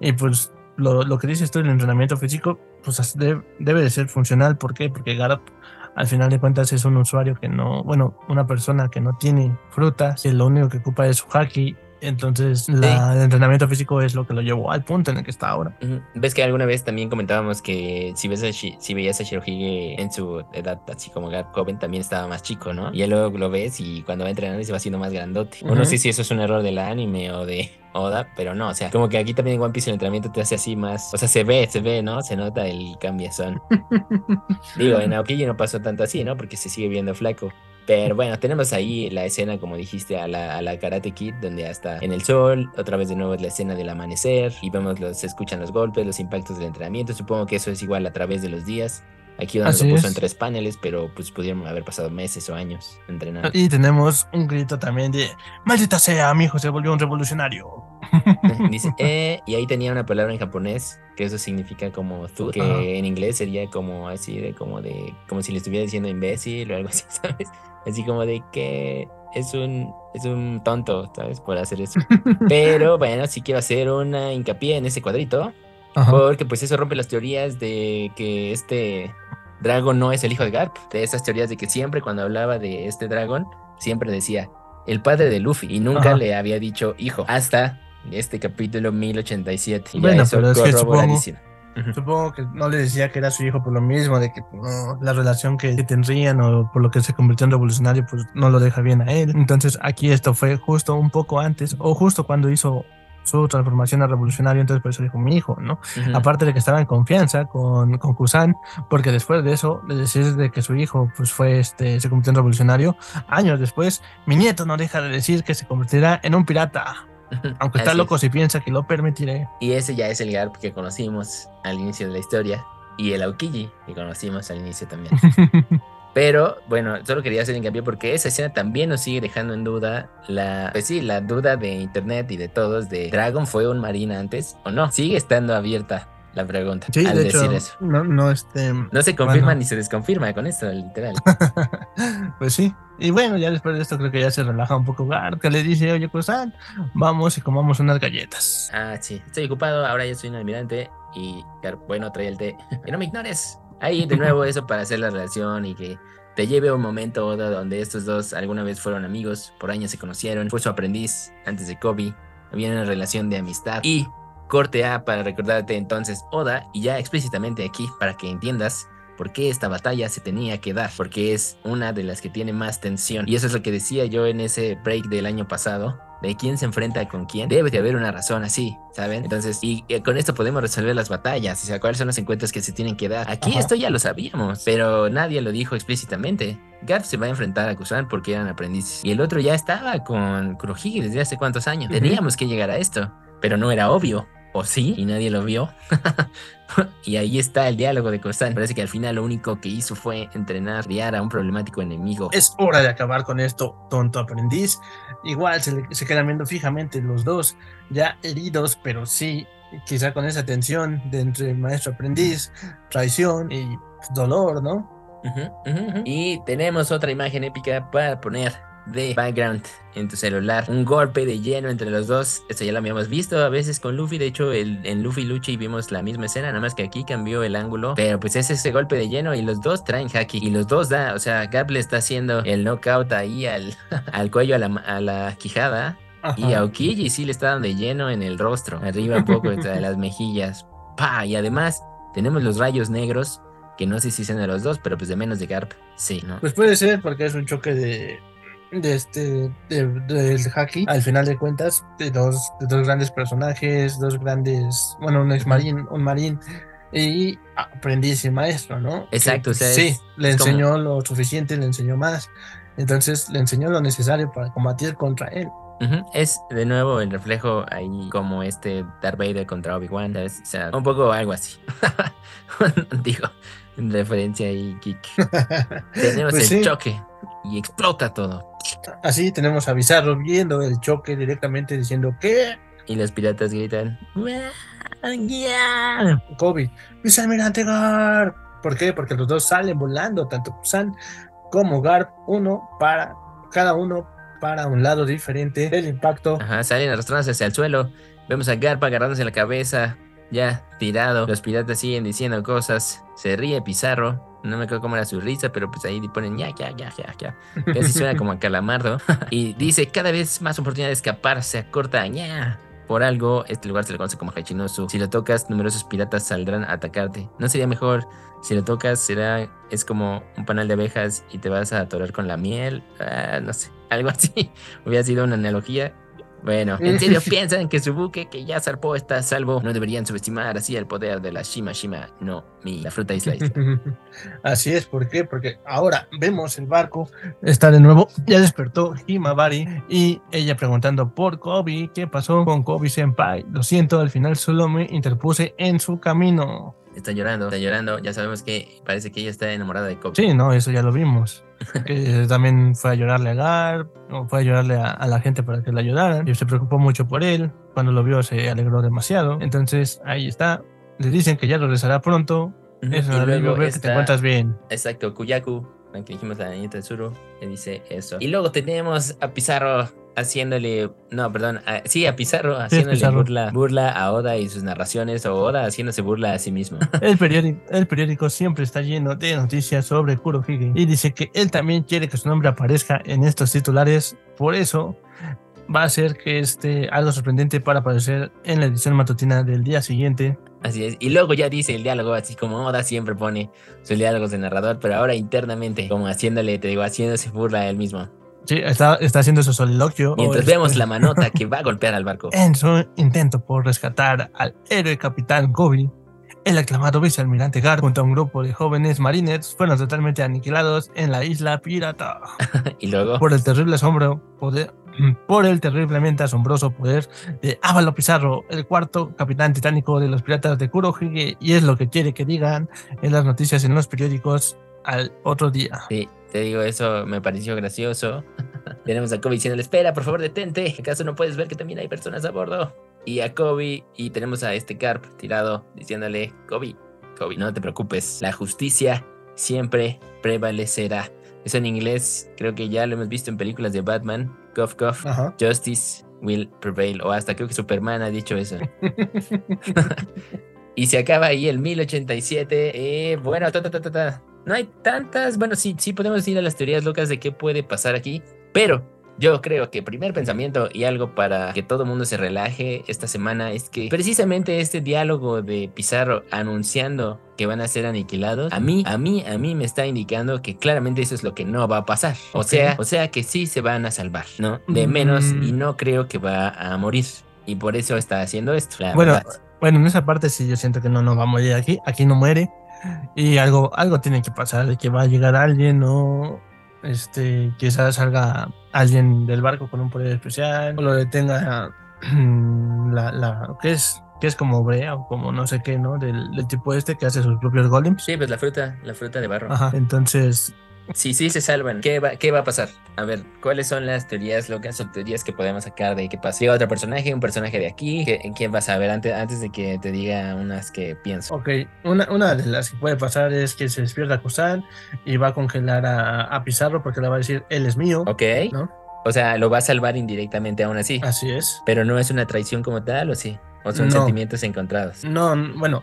y pues lo, lo que dices tú del entrenamiento físico, pues as- de- debe de ser funcional, ¿por qué? Porque Garp al final de cuentas es un usuario que no, bueno, una persona que no tiene frutas, y lo único que ocupa es su haki, entonces la- el entrenamiento físico es lo que lo llevó al punto en el que está ahora. ¿Ves que alguna vez también comentábamos que si, ves a Shi- si veías a Shirohige en su edad, así como joven, también estaba más chico, ¿no? Y ya luego lo ves y cuando va entrenando se va haciendo más grandote. O no sé si eso es un error del anime o de Oda, pero no, o sea, como que aquí también en One Piece el entrenamiento te hace así más, o sea, se ve, se ve, ¿no? Se nota el cambiazón. Digo, en Aokiji no pasó tanto así, ¿no? Porque se sigue viendo flaco. Pero bueno, tenemos ahí la escena, como dijiste, a la, a la Karate Kid, donde hasta en el sol, otra vez de nuevo es la escena del amanecer, y vemos los, se escuchan los golpes, los impactos del entrenamiento. Supongo que eso es igual a través de los días. Aquí donde Así lo puso es. en tres paneles, pero pues pudieron haber pasado meses o años entrenando. Y tenemos un grito también de, maldita sea, mi hijo se volvió un revolucionario. Dice, eh, y ahí tenía una palabra en japonés, que eso significa como tú, que en inglés sería como así, de como de, como si le estuviera diciendo imbécil o algo así, ¿sabes? Así como de que es un, es un tonto, ¿sabes? Por hacer eso. Pero bueno, sí quiero hacer una hincapié en ese cuadrito, Ajá. porque pues eso rompe las teorías de que este dragón no es el hijo de Garp, de esas teorías de que siempre cuando hablaba de este dragón, siempre decía el padre de Luffy y nunca Ajá. le había dicho hijo, hasta este capítulo 1087. Y Bueno, pero es que. Ujú. Supongo que no le decía que era su hijo por lo mismo, de que no, la relación que tendrían o por lo que se convirtió en revolucionario, pues no lo deja bien a él. Entonces aquí esto fue justo un poco antes o justo cuando hizo su transformación a revolucionario, entonces por eso dijo mi hijo, ¿no? Ujú. Aparte de que estaba en confianza con, con Kusan, porque después de eso, de decir de que su hijo pues fue este, se convirtió en revolucionario, años después, mi nieto no deja de decir que se convertirá en un pirata, aunque está loco es. si piensa que lo permitiré. Y ese ya es el Garp que conocimos al inicio de la historia. Y el Aokiji que conocimos al inicio también. Pero bueno, solo quería hacer hincapié porque esa escena también nos sigue dejando en duda la, pues sí, la duda de internet y de todos de Dragon fue un marine antes o no. Sigue estando abierta la pregunta Sí, al de decir hecho, eso. no, no, este, No se confirma bueno. ni se desconfirma con esto, literal. pues sí. Y bueno, ya después de esto creo que ya se relaja un poco que le dice, oye, Kusan, vamos y comamos unas galletas. Ah, sí, estoy ocupado, ahora ya soy un almirante y bueno, trae el té. Y no me ignores. Ahí de nuevo eso para hacer la relación y que te lleve a un momento Oda, donde estos dos alguna vez fueron amigos, por años se conocieron, fue su aprendiz antes de Kobe, había una relación de amistad y corte A para recordarte entonces Oda y ya explícitamente aquí para que entiendas por qué esta batalla se tenía que dar, porque es una de las que tiene más tensión. Y eso es lo que decía yo en ese break del año pasado, de quién se enfrenta con quién. Debe de haber una razón así, ¿saben? Entonces, y eh, con esto podemos resolver las batallas, o sea, cuáles son los encuentros que se tienen que dar. Aquí Ajá. esto ya lo sabíamos, pero nadie lo dijo explícitamente. Garp se va a enfrentar a Kusan porque eran aprendices. Y el otro ya estaba con Kurohige desde hace cuántos años. Teníamos que llegar a esto, pero no era obvio. ¿O sí? Y nadie lo vio. y ahí está el diálogo de Costan. Parece que al final lo único que hizo fue entrenar, a un problemático enemigo. Es hora de acabar con esto, tonto aprendiz. Igual se, se quedan viendo fijamente los dos, ya heridos, pero sí, quizá con esa tensión de entre maestro aprendiz, traición y dolor, ¿no? Y tenemos otra imagen épica para poner de background en tu celular. Un golpe de lleno entre los dos. Esto ya lo habíamos visto a veces con Luffy. De hecho, el, en Luffy Luchi vimos la misma escena, nada más que aquí cambió el ángulo. Pero pues es ese golpe de lleno y los dos traen haki. Y los dos da, o sea, Garp le está haciendo el knockout ahí al, al cuello, a la, a la quijada. Y a Okiji sí le está dando de lleno en el rostro, arriba un poco de las mejillas. ¡Pa! Y además tenemos los rayos negros, que no sé si son de los dos, pero pues de menos de Garp, sí, ¿no? Pues puede ser porque es un choque de, de este del haki al final de cuentas de dos de dos grandes personajes dos grandes bueno un ex marín un marín y aprendiz y maestro no exacto sí le enseñó lo suficiente le enseñó más entonces le enseñó lo necesario para combatir contra él Es de nuevo el reflejo ahí como este Darth Vader contra Obi-Wan, o sea, un poco algo así. Digo, en referencia ahí, Geek. Tenemos pues el choque y explota todo. Así tenemos a Bizarro viendo el choque directamente diciendo ¿qué? Y los piratas gritan Kobe, ¡Mis almirante Garp. ¿Por qué? Porque los dos salen volando, tanto San como Garp, uno para cada uno para un lado diferente del impacto. Ajá, salen arrastrándose hacia el suelo. Vemos a Garp agarrándose la cabeza, ya tirado. Los piratas siguen diciendo cosas. Se ríe Pizarro. No me acuerdo cómo era su risa, pero pues ahí ponen ya, ya, ya, ya, ya. Casi suena como a calamardo. y dice, cada vez más oportunidad de escapar se acorta, ya. Por algo, este lugar se le conoce como Hachinosu. Si lo tocas, numerosos piratas saldrán a atacarte. ¿No sería mejor? Si lo tocas, será... Es como un panal de abejas y te vas a atorar con la miel. Ah, no sé, algo así. Hubiera sido una analogía. Bueno, ¿en serio piensan que su buque que ya zarpó está a salvo? No deberían subestimar así el poder de la Shima Shima, no, mi, la fruta isla Así es, ¿por qué? Porque ahora vemos el barco, está de nuevo, ya despertó Himabari y ella preguntando por Kobe, ¿qué pasó con Kobe Senpai? Lo siento, al final solo me interpuse en su camino. Está llorando, está llorando, ya sabemos que parece que ella está enamorada de Kobe. Sí, no, eso ya lo vimos. que también fue a llorarle a Gar, o fue a llorarle a, la gente para que le ayudaran, y se preocupó mucho por él, cuando lo vio se alegró demasiado, entonces ahí está, le dicen que ya regresará pronto, eso, y luego que te encuentras bien. Exacto, Kuyaku, que dijimos la niñita de Suru, le dice eso. Y luego tenemos a Pizarro haciéndole, no, perdón, sí, a Pizarro haciéndole Burla, burla a Oda y sus narraciones, o Oda haciéndose burla a sí mismo. El periódico, el periódico siempre está lleno de noticias sobre Kurohige y dice que él también quiere que su nombre aparezca en estos titulares, por eso va a ser que esté algo sorprendente para aparecer en la edición matutina del día siguiente. Así es, y luego ya dice el diálogo, así como Oda siempre pone sus diálogos de narrador, pero ahora internamente, como haciéndole, te digo, haciéndose burla a él mismo. Sí, está, está haciendo su soliloquio. Mientras vemos la manota que va a golpear al barco. En su intento por rescatar al héroe capitán Gobi, el aclamado vicealmirante Gar junto a un grupo de jóvenes marines fueron totalmente aniquilados en la isla pirata. y luego. Por el terrible asombro, poder, por el terriblemente asombroso poder de Ávalo Pizarro, el cuarto capitán titánico de los piratas de Kurohige, y es lo que quiere que digan en las noticias en los periódicos al otro día. Sí, te digo, eso me pareció gracioso. Tenemos a Kobe diciéndole, espera, por favor, detente. ¿Acaso no puedes ver que también hay personas a bordo? Y a Kobe, y tenemos a este Carp tirado diciéndole, Kobe, Kobe, no te preocupes, la justicia siempre prevalecerá. Eso en inglés, creo que ya lo hemos visto en películas de Batman, Cough Cough, Justice will prevail, o hasta creo que Superman ha dicho eso. y se acaba ahí el 1087. Eh, bueno, ta, ta, ta, ta, no hay tantas, bueno, sí, sí podemos ir a las teorías locas de qué puede pasar aquí, pero yo creo que primer pensamiento y algo para que todo el mundo se relaje esta semana es que precisamente este diálogo de Pizarro anunciando que van a ser aniquilados, a mí, a mí, a mí me está indicando que claramente eso es lo que no va a pasar. O sea, o sea que sí se van a salvar, ¿no? De menos y mm. no creo que va a morir. Y por eso está haciendo esto. bueno, bueno, en esa parte sí yo siento que no, no va a morir aquí. Aquí no muere. Y algo, algo tiene que pasar, de que va a llegar alguien o este, quizás salga alguien del barco con un poder especial o lo detenga la, la, ¿qué es? que es como brea o como no sé qué, ¿no? Del, del tipo este que hace sus propios golems. Sí, pues la fruta, la fruta de barro. Ajá, entonces Sí, sí, se salvan. ¿Qué va, ¿Qué va a pasar? A ver, ¿cuáles son las teorías locas o teorías que podemos sacar de qué pasa? Llega otro personaje, un personaje de aquí. ¿Qué- ¿Quién vas a ver antes, antes de que te diga unas que pienso? Ok, una, una de las que puede pasar es que se despierta Kusan y va a congelar a, a Pizarro porque le va a decir, él es mío, Ok. ¿no? O sea, lo va a salvar indirectamente aún así. Así es. Pero no es una traición como tal, ¿o sí? ¿O son No. sentimientos encontrados? No, bueno,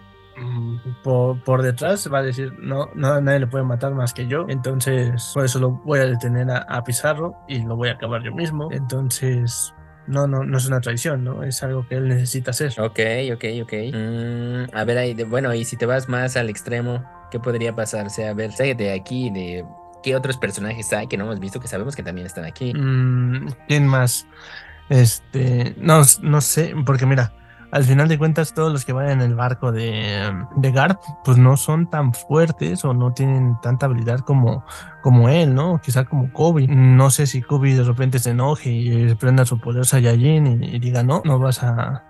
por, por detrás va a decir, no, no, nadie le puede matar más que yo, entonces por eso lo voy a detener a, a Pizarro y lo voy a acabar yo mismo, entonces... No, no, no es una traición, ¿no? Es algo que él necesita hacer. Ok, ok, ok. Mm, a ver, ahí, de- bueno, y si te vas más al extremo, ¿qué podría pasar? O sea, a ver, de aquí, de qué otros personajes hay que no hemos visto, que sabemos que también están aquí. Mm, ¿Quién más? Este, no, no sé, porque mira, al final de cuentas todos los que van en el barco de, de Garp, pues no son tan fuertes o no tienen tanta habilidad como, como él, ¿no? Quizá como Kobe. No sé si Kobe de repente se enoje y prenda su poder Saiyajin y, diga, no, no vas a,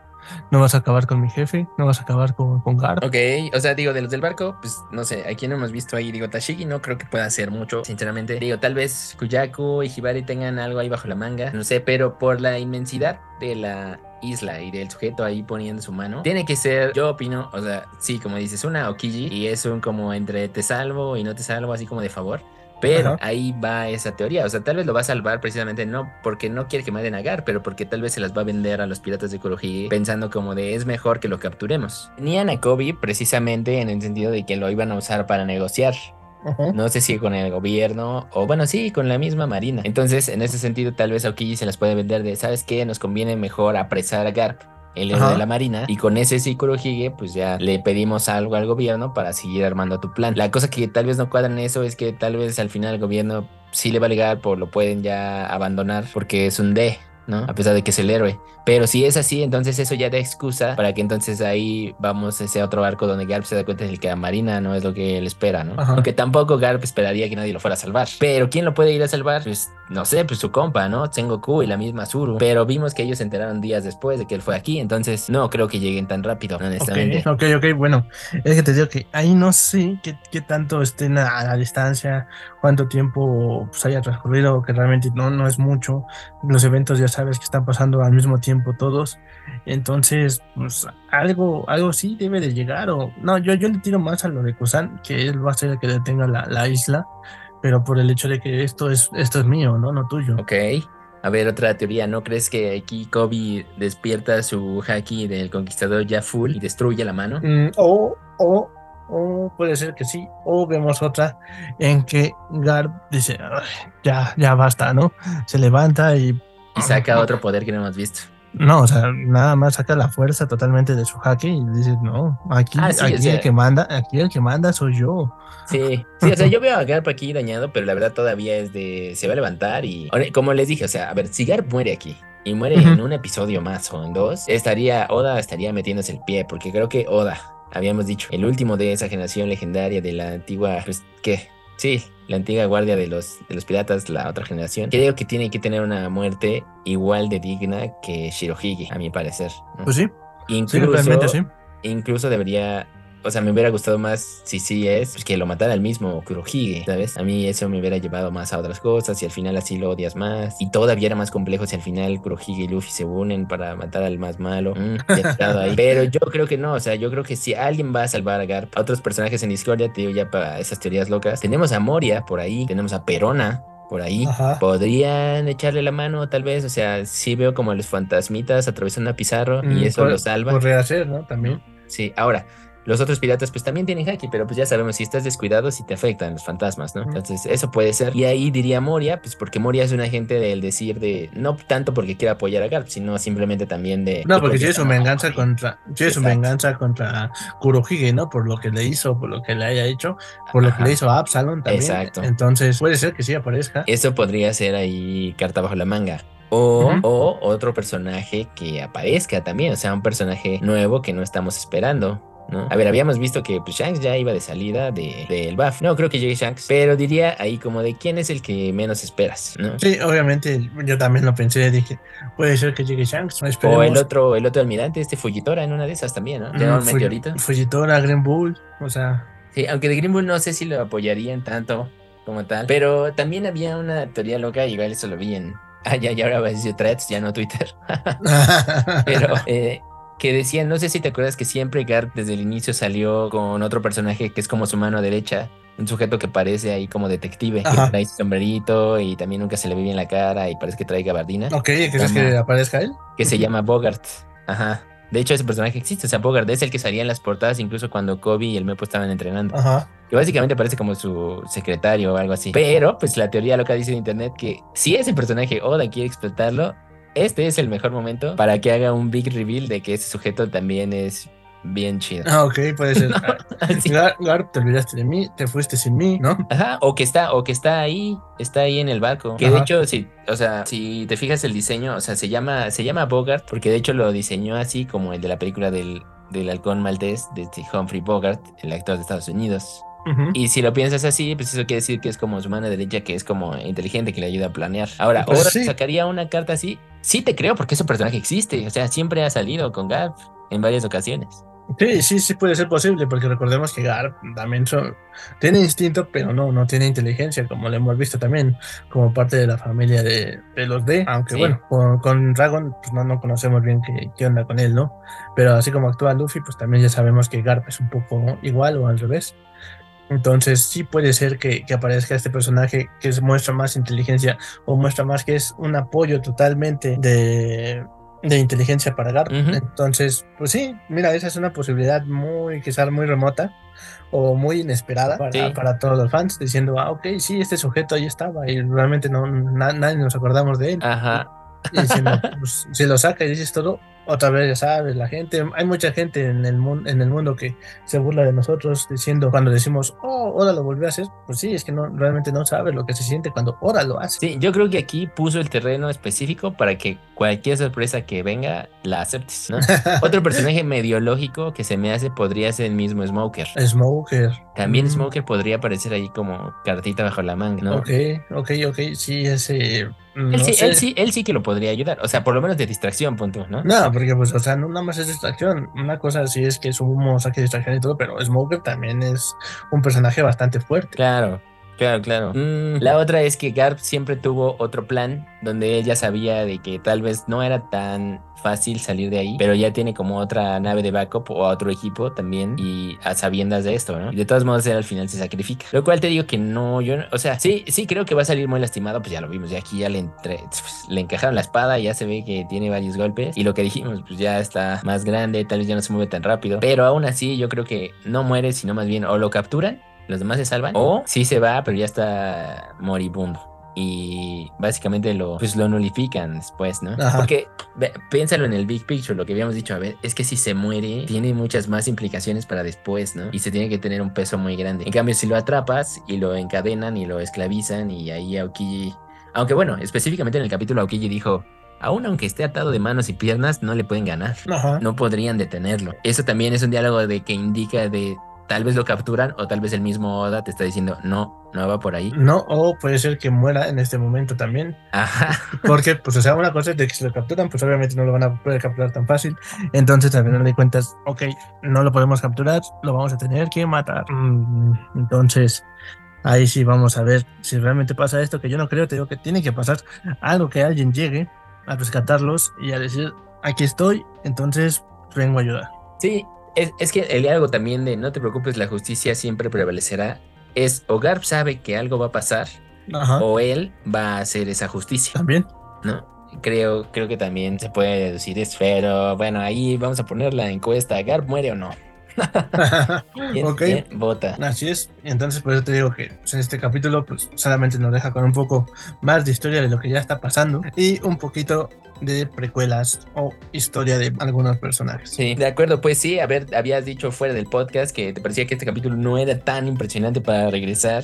no vas a acabar con mi jefe, no vas a acabar con, con Garp. Ok, o sea, digo, de los del barco, pues no sé, aquí no hemos visto ahí, digo, Tashigi no creo que pueda hacer mucho, sinceramente. Digo, tal vez Kuyaku y Hibari tengan algo ahí bajo la manga, no sé, pero por la inmensidad de la isla y del sujeto ahí poniendo su mano, tiene que ser, yo opino, o sea, sí, como dices, una Okiji y es un como entre te salvo y no te salvo, así como de favor. Pero Ajá. ahí va esa teoría. O sea, tal vez lo va a salvar precisamente no porque no quiere que maten a Gar, pero porque tal vez se las va a vender a los piratas de Kurohige pensando como de es mejor que lo capturemos. Tenían a Kobe precisamente en el sentido de que lo iban a usar para negociar. Ajá. No sé si con el gobierno o bueno, sí, con la misma marina. Entonces, en ese sentido, tal vez a Okiji se las puede vender de, ¿sabes qué? Nos conviene mejor apresar a Garp. El héroe de la marina, y con ese Kurohige, pues ya le pedimos algo al gobierno para seguir armando tu plan. La cosa que tal vez no cuadra en eso es que tal vez al final el gobierno sí le va a ligar, por lo pueden ya abandonar porque es un D, ¿no? A pesar de que es el héroe. Pero si es así, entonces eso ya da excusa para que entonces ahí vamos a ese otro arco donde Garp se da cuenta de que la Marina no es lo que él espera, ¿no? Ajá. Aunque tampoco Garp esperaría que nadie lo fuera a salvar. Pero ¿quién lo puede ir a salvar? Pues no sé, pues su compa, ¿no? Sengoku y la misma Zuru. Pero vimos que ellos se enteraron días después de que él fue aquí, entonces no creo que lleguen tan rápido, honestamente. Ok, ok, ok, bueno, es que te digo que ahí no sé qué, qué tanto estén a, a la distancia, cuánto tiempo pues, haya transcurrido, que realmente no, no es mucho. Los eventos ya sabes que están pasando al mismo tiempo todos. Entonces, pues algo, algo sí debe de llegar. O no, yo, yo le tiro más a lo de Kusan, que él va a ser el que detenga la, la isla, pero por el hecho de que esto es, esto es mío, ¿no? No tuyo. Ok. A ver, otra teoría. ¿No crees que aquí Kobe despierta su haki del conquistador ya full y destruye la mano? Mm, o, o, o puede ser que sí, o vemos otra en que Garb dice, "Ay, ya, ya basta, ¿no? Se levanta y... Y saca otro poder que no hemos visto. No, o sea, nada más saca la fuerza totalmente de su jaque y dice, no, aquí, Ah, sí, aquí o sea- el que manda, aquí el que manda soy yo. Sí, sí, o sea, yo veo a Garp aquí dañado, pero la verdad todavía es de. Se va a levantar y. Como les dije, o sea, a ver, si Garp muere aquí y muere en un episodio más o en dos, estaría. Oda estaría metiéndose el pie, porque creo que Oda, habíamos dicho, el último de esa generación legendaria de la antigua. Pues, ¿qué? Sí, la antigua guardia de los, de los piratas, la otra generación. Creo que tiene que tener una muerte igual de digna que Shirohige, a mi parecer. ¿no? Pues sí, Incluso, sí. incluso debería, o sea, me hubiera gustado más si sí es, pues, que lo matara el mismo Kurohige, ¿sabes? A mí eso me hubiera llevado más a otras cosas y al final así lo odias más. Y todavía era más complejo si al final Kurohige y Luffy se unen para matar al más malo. Mm, ahí. Pero yo creo que no, o sea, yo creo que si alguien va a salvar a Garp, a otros personajes en Discordia, te digo ya para esas teorías locas, tenemos a Moria por ahí, tenemos a Perona. Por ahí Ajá. podrían echarle la mano, tal vez. O sea, sí veo como los fantasmitas atravesando a Pizarro y Mm, eso por- lo salva. Por rehacer, ¿no? También. Sí, ahora, los otros piratas pues también tienen haki, pero pues ya sabemos, si estás descuidado, si te afectan los fantasmas, ¿no? Entonces, eso puede ser. Y ahí diría Moria, pues porque Moria es un agente del decir de, no tanto porque quiera apoyar a Garp, sino simplemente también de... No, porque si es venganza contra, si es venganza contra Kurohige, ¿no? Por lo que le hizo, por lo que le haya hecho, por lo que le hizo a Absalom también. Exacto. Entonces, puede ser que sí aparezca. Eso podría ser ahí carta bajo la manga. O, o otro personaje que aparezca también, o sea, un personaje nuevo que no estamos esperando. ¿No? A ver, habíamos visto que pues, Shanks ya iba de salida del de, buff. No creo que llegue Shanks, pero diría ahí como de quién es el que menos esperas, ¿no? Sí, obviamente yo también lo pensé, dije, puede ser que llegue Shanks. O el otro, el otro almirante, este Fujitora en una de esas también, ¿no? Llega un meteorito. Fujitora, Green Bull, o sea. Sí, aunque de Green Bull no sé si lo apoyarían tanto como tal, pero también había una teoría loca, igual eso lo vi en... Ah, ya, ya ahora va a decir threads, ya no Twitter. pero eh, que decían, no sé si te acuerdas que siempre Garp desde el inicio salió con otro personaje que es como su mano derecha, un sujeto que parece ahí como detective, que trae sombrerito y también nunca se le ve bien la cara y parece que trae gabardina. Ok, ¿quieres que aparezca él? Que se llama Bogart. Ajá. De hecho, ese personaje existe, o sea, Bogart es el que salía en las portadas incluso cuando Kobe y el Mepo estaban entrenando. Ajá. Que básicamente parece como su secretario o algo así. Pero, pues la teoría loca dice en internet que si ese personaje Oda quiere explotarlo, este es el mejor momento para que haga un big reveal de que ese sujeto también es bien chido. Ah, ok, puede ser. Garp, te olvidaste de mí, te fuiste sin mí, ¿no? Ajá, o que está, o que está ahí, está ahí en el barco. Que de hecho, si, o sea, si te fijas el diseño, o sea, se llama, se llama Bogart, porque de hecho lo diseñó así como el de la película del, del halcón maltés de Humphrey Bogart, el actor de Estados Unidos. Y si lo piensas así, pues eso quiere decir que es como su mano derecha, que es como inteligente, que le ayuda a planear. Ahora, pues ahora sacaría una carta así. Sí te creo, porque ese personaje existe. O sea, siempre ha salido con Garp en varias ocasiones. Sí, sí, sí puede ser posible, porque recordemos que Garp también tiene instinto, pero no, no tiene inteligencia, como lo hemos visto también, como parte de la familia de, los D, aunque bueno, con, Dragon pues no, no conocemos bien qué, qué, onda con él, ¿no? Pero así como actúa Luffy, pues también ya sabemos que Garp es un poco igual o al revés. Entonces sí puede ser que, aparezca este personaje que muestra más inteligencia o muestra más que es un apoyo totalmente de, inteligencia para Garp. Entonces, pues sí, mira, esa es una posibilidad muy, quizás muy remota o muy inesperada para, todos los fans, diciendo, ah, ok, sí, este sujeto ahí estaba y realmente no, nadie nos acordamos de él. Ajá. Y diciendo, pues, si lo saca y dices todo, otra vez ya sabes, la gente, hay mucha gente en el, mundo, en el mundo que se burla de nosotros diciendo, cuando decimos, oh, ahora lo volvió a hacer, pues sí, es que no, realmente no sabes lo que se siente cuando ahora lo hace. Sí, yo creo que aquí puso el terreno específico para que cualquier sorpresa que venga la aceptes, ¿no? Otro personaje medio lógico que se me hace podría ser el mismo Smoker. Smoker. También mm. Smoker podría aparecer ahí como cartita bajo la manga, ¿no? Ok, ok, ok, sí, ese... él, sí, él, sí, él sí que lo podría ayudar, o sea, por lo menos de distracción, punto, ¿no? No, porque pues, o sea, no nada más es distracción. Una cosa sí es que es un saque distracción y todo, pero Smoker también es un personaje bastante fuerte. Claro. Claro, claro. Mm, la otra es que Garp siempre tuvo otro plan donde ella sabía de que tal vez no era tan fácil salir de ahí, pero ya tiene como otra nave de backup o otro equipo también y a sabiendas de esto, ¿no? Y de todos modos él al final se sacrifica. Lo cual te digo que no, yo, o sea, sí, sí creo que va a salir muy lastimado, pues ya lo vimos, ya aquí ya le, entre, pues, le encajaron la espada, ya se ve que tiene varios golpes y lo que dijimos, pues ya está más grande, tal vez ya no se mueve tan rápido, pero aún así yo creo que no muere, sino más bien o lo capturan los demás se salvan. O sí se va, pero ya está moribundo. Y básicamente lo, pues lo nulifican después, ¿no? Porque piénsalo en el big picture, lo que habíamos dicho, a ver, es que si se muere, tiene muchas más implicaciones para después, ¿no? Y se tiene que tener un peso muy grande. En cambio, si lo atrapas y lo encadenan y lo esclavizan y ahí Aokiji... Aunque bueno, específicamente en el capítulo Aokiji dijo, Aún aunque esté atado de manos y piernas, no le pueden ganar. No podrían detenerlo. Eso también es un diálogo de que indica de tal vez lo capturan o tal vez el mismo Oda te está diciendo, no, no va por ahí. No, o puede ser que muera en este momento también. Ajá. Porque, pues, o sea, una cosa es de que si lo capturan, pues obviamente no lo van a poder capturar tan fácil. Entonces, al final de cuentas, ok, no lo podemos capturar, lo vamos a tener que matar. Mm, entonces, ahí sí vamos a ver si realmente pasa esto, que yo no creo, te digo que tiene que pasar algo que alguien llegue a rescatarlos y a decir, aquí estoy, entonces vengo a ayudar. Sí, es, que el algo también de no te preocupes, la justicia siempre prevalecerá. Es o Garp sabe que algo va a pasar o él va a hacer esa justicia. También. ¿No? Creo, creo que también se puede deducir eso. Pero bueno, ahí vamos a poner la encuesta. ¿Garp muere o no? ok. Vota. Así es. Entonces, por eso te digo que pues, en este capítulo, pues solamente nos deja con un poco más de historia de lo que ya está pasando y un poquito de precuelas o historia de algunos personajes. Sí, de acuerdo, pues sí, a ver, habías dicho fuera del podcast que te parecía que este capítulo no era tan impresionante para regresar.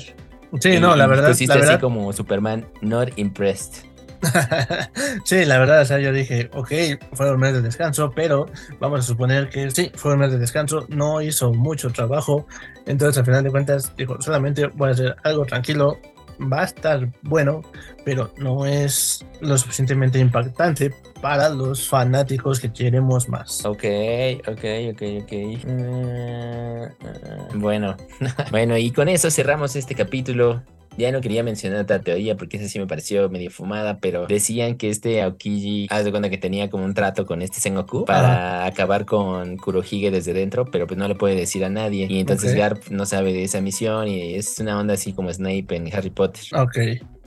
Sí, no, la verdad. Pusiste así como Superman, not impressed. sí, la verdad, o sea, yo dije, ok, fue un mes de descanso, pero vamos a suponer que sí, fue un mes de descanso, no hizo mucho trabajo, entonces al final de cuentas, dijo, solamente voy a hacer algo tranquilo, va a estar bueno, pero no es lo suficientemente impactante para los fanáticos que queremos más. Ok, ok, ok, ok. Mm, bueno, bueno, y con eso cerramos este capítulo. Ya no quería mencionar otra teoría porque esa sí me pareció medio fumada, pero decían que este Aokiji, haz de cuenta que tenía como un trato con este Sengoku para acabar con Kurohige desde dentro, pero pues no le puede decir a nadie. Y entonces Garp no sabe de esa misión y es una onda así como Snape en Harry Potter. Ok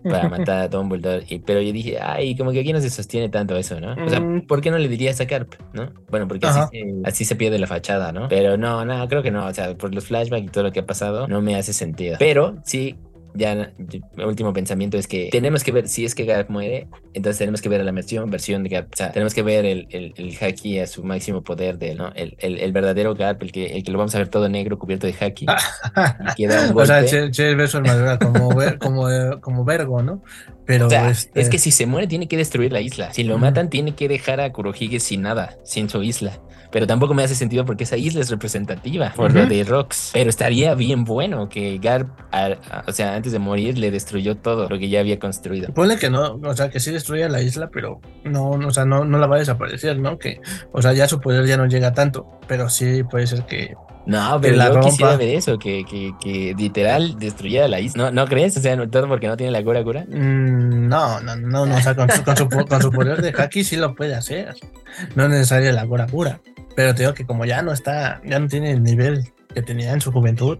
para matar a Dumbledore. Y, pero yo dije, ay, como que aquí no se sostiene tanto eso, ¿no? O sea, mm. ¿por qué no le dirías a Carp, no? Bueno, porque así se, así se, pierde la fachada, ¿no? Pero no, no, creo que no. O sea, por los flashbacks y todo lo que ha pasado, no me hace sentido. Pero sí ya mi último pensamiento es que tenemos que ver si es que Garp muere, entonces tenemos que ver a la versión, versión de Garp, o sea, tenemos que ver el, el, el haki a su máximo poder de ¿no? El, el, el, verdadero Garp, el que, el que lo vamos a ver todo negro cubierto de haki. o sea, Che versus como, como, como Vergo, ¿no? Pero este es que si se muere tiene que destruir la isla. Si lo matan tiene que dejar a Kurohige sin nada, sin su isla pero tampoco me hace sentido porque esa isla es representativa por lo de Rocks. Pero estaría bien bueno que Garp, o sea, antes de morir, le destruyó todo lo que ya había construido. Pone que no, o sea, que sí destruya la isla, pero no, o sea, no, no la va a desaparecer, ¿no? Que, o sea, ya su poder ya no llega tanto, pero sí puede ser que no, pero yo quisiera ver eso, que, que, que, literal destruyera la isla. ¿No, ¿No crees? O sea, todo porque no tiene la cura cura. Mm, no, no, no, no, o sea, con su, con su, con su poder de haki sí lo puede hacer. No es necesaria la cura cura. Pero te digo que como ya no está, ya no tiene el nivel que tenía en su juventud,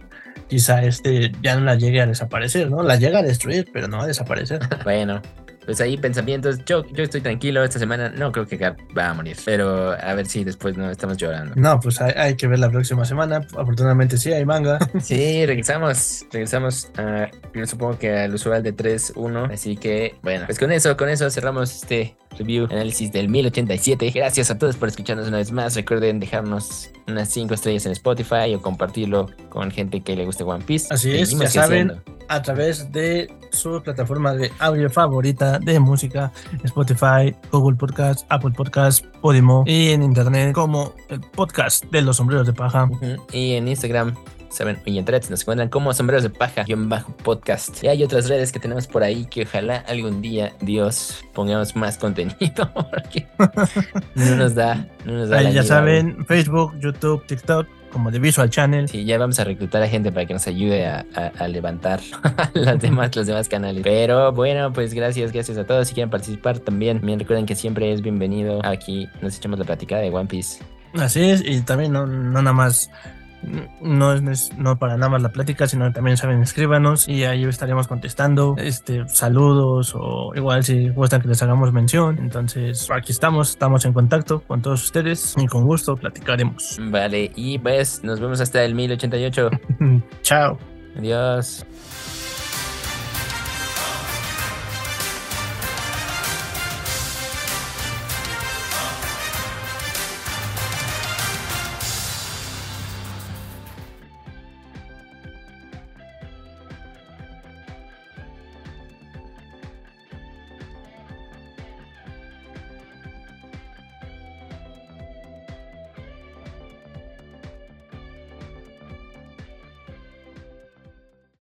quizá este ya no la llegue a desaparecer, ¿no? La llega a destruir, pero no a desaparecer. bueno, pues ahí pensamientos. Yo, yo estoy tranquilo esta semana. No creo que Gap va a morir, pero a ver si después no estamos llorando. No, pues hay, que ver la próxima semana. Afortunadamente sí hay manga. Sí, regresamos. Regresamos. a yo supongo que al usual de 3-1. Así que bueno, pues con eso, con eso cerramos este review, análisis del 1087. Gracias a todos por escucharnos una vez más. Recuerden dejarnos unas 5 estrellas en Spotify o compartirlo con gente que le guste One Piece. Así es, ya saben, a través de su plataforma de audio favorita de música, Spotify, Google Podcast, Apple Podcast, Podimo y en internet como el podcast de los sombreros de paja. Y en Instagram saben, y en threads nos encuentran como sombreros de paja, guion bajo podcast. Y hay otras redes que tenemos por ahí que ojalá algún día, Dios, pongamos más contenido porque no nos da, no nos da. ya saben, Facebook, YouTube, TikTok, como de Visual Channel. Sí, ya vamos a reclutar a gente para que nos ayude a, levantar las demás, los demás canales. Pero bueno, pues gracias, gracias a todos. Si quieren participar también, recuerden que siempre es bienvenido. Aquí nos echamos la plática de One Piece. Así es, y también no, no nada más no es no para nada más la plática, sino también saben, escríbanos y ahí estaremos contestando este, saludos o igual si gustan que les hagamos mención. Entonces, aquí estamos, estamos en contacto con todos ustedes y con gusto platicaremos. Vale, y pues nos vemos hasta el 1088. Chao. Adiós.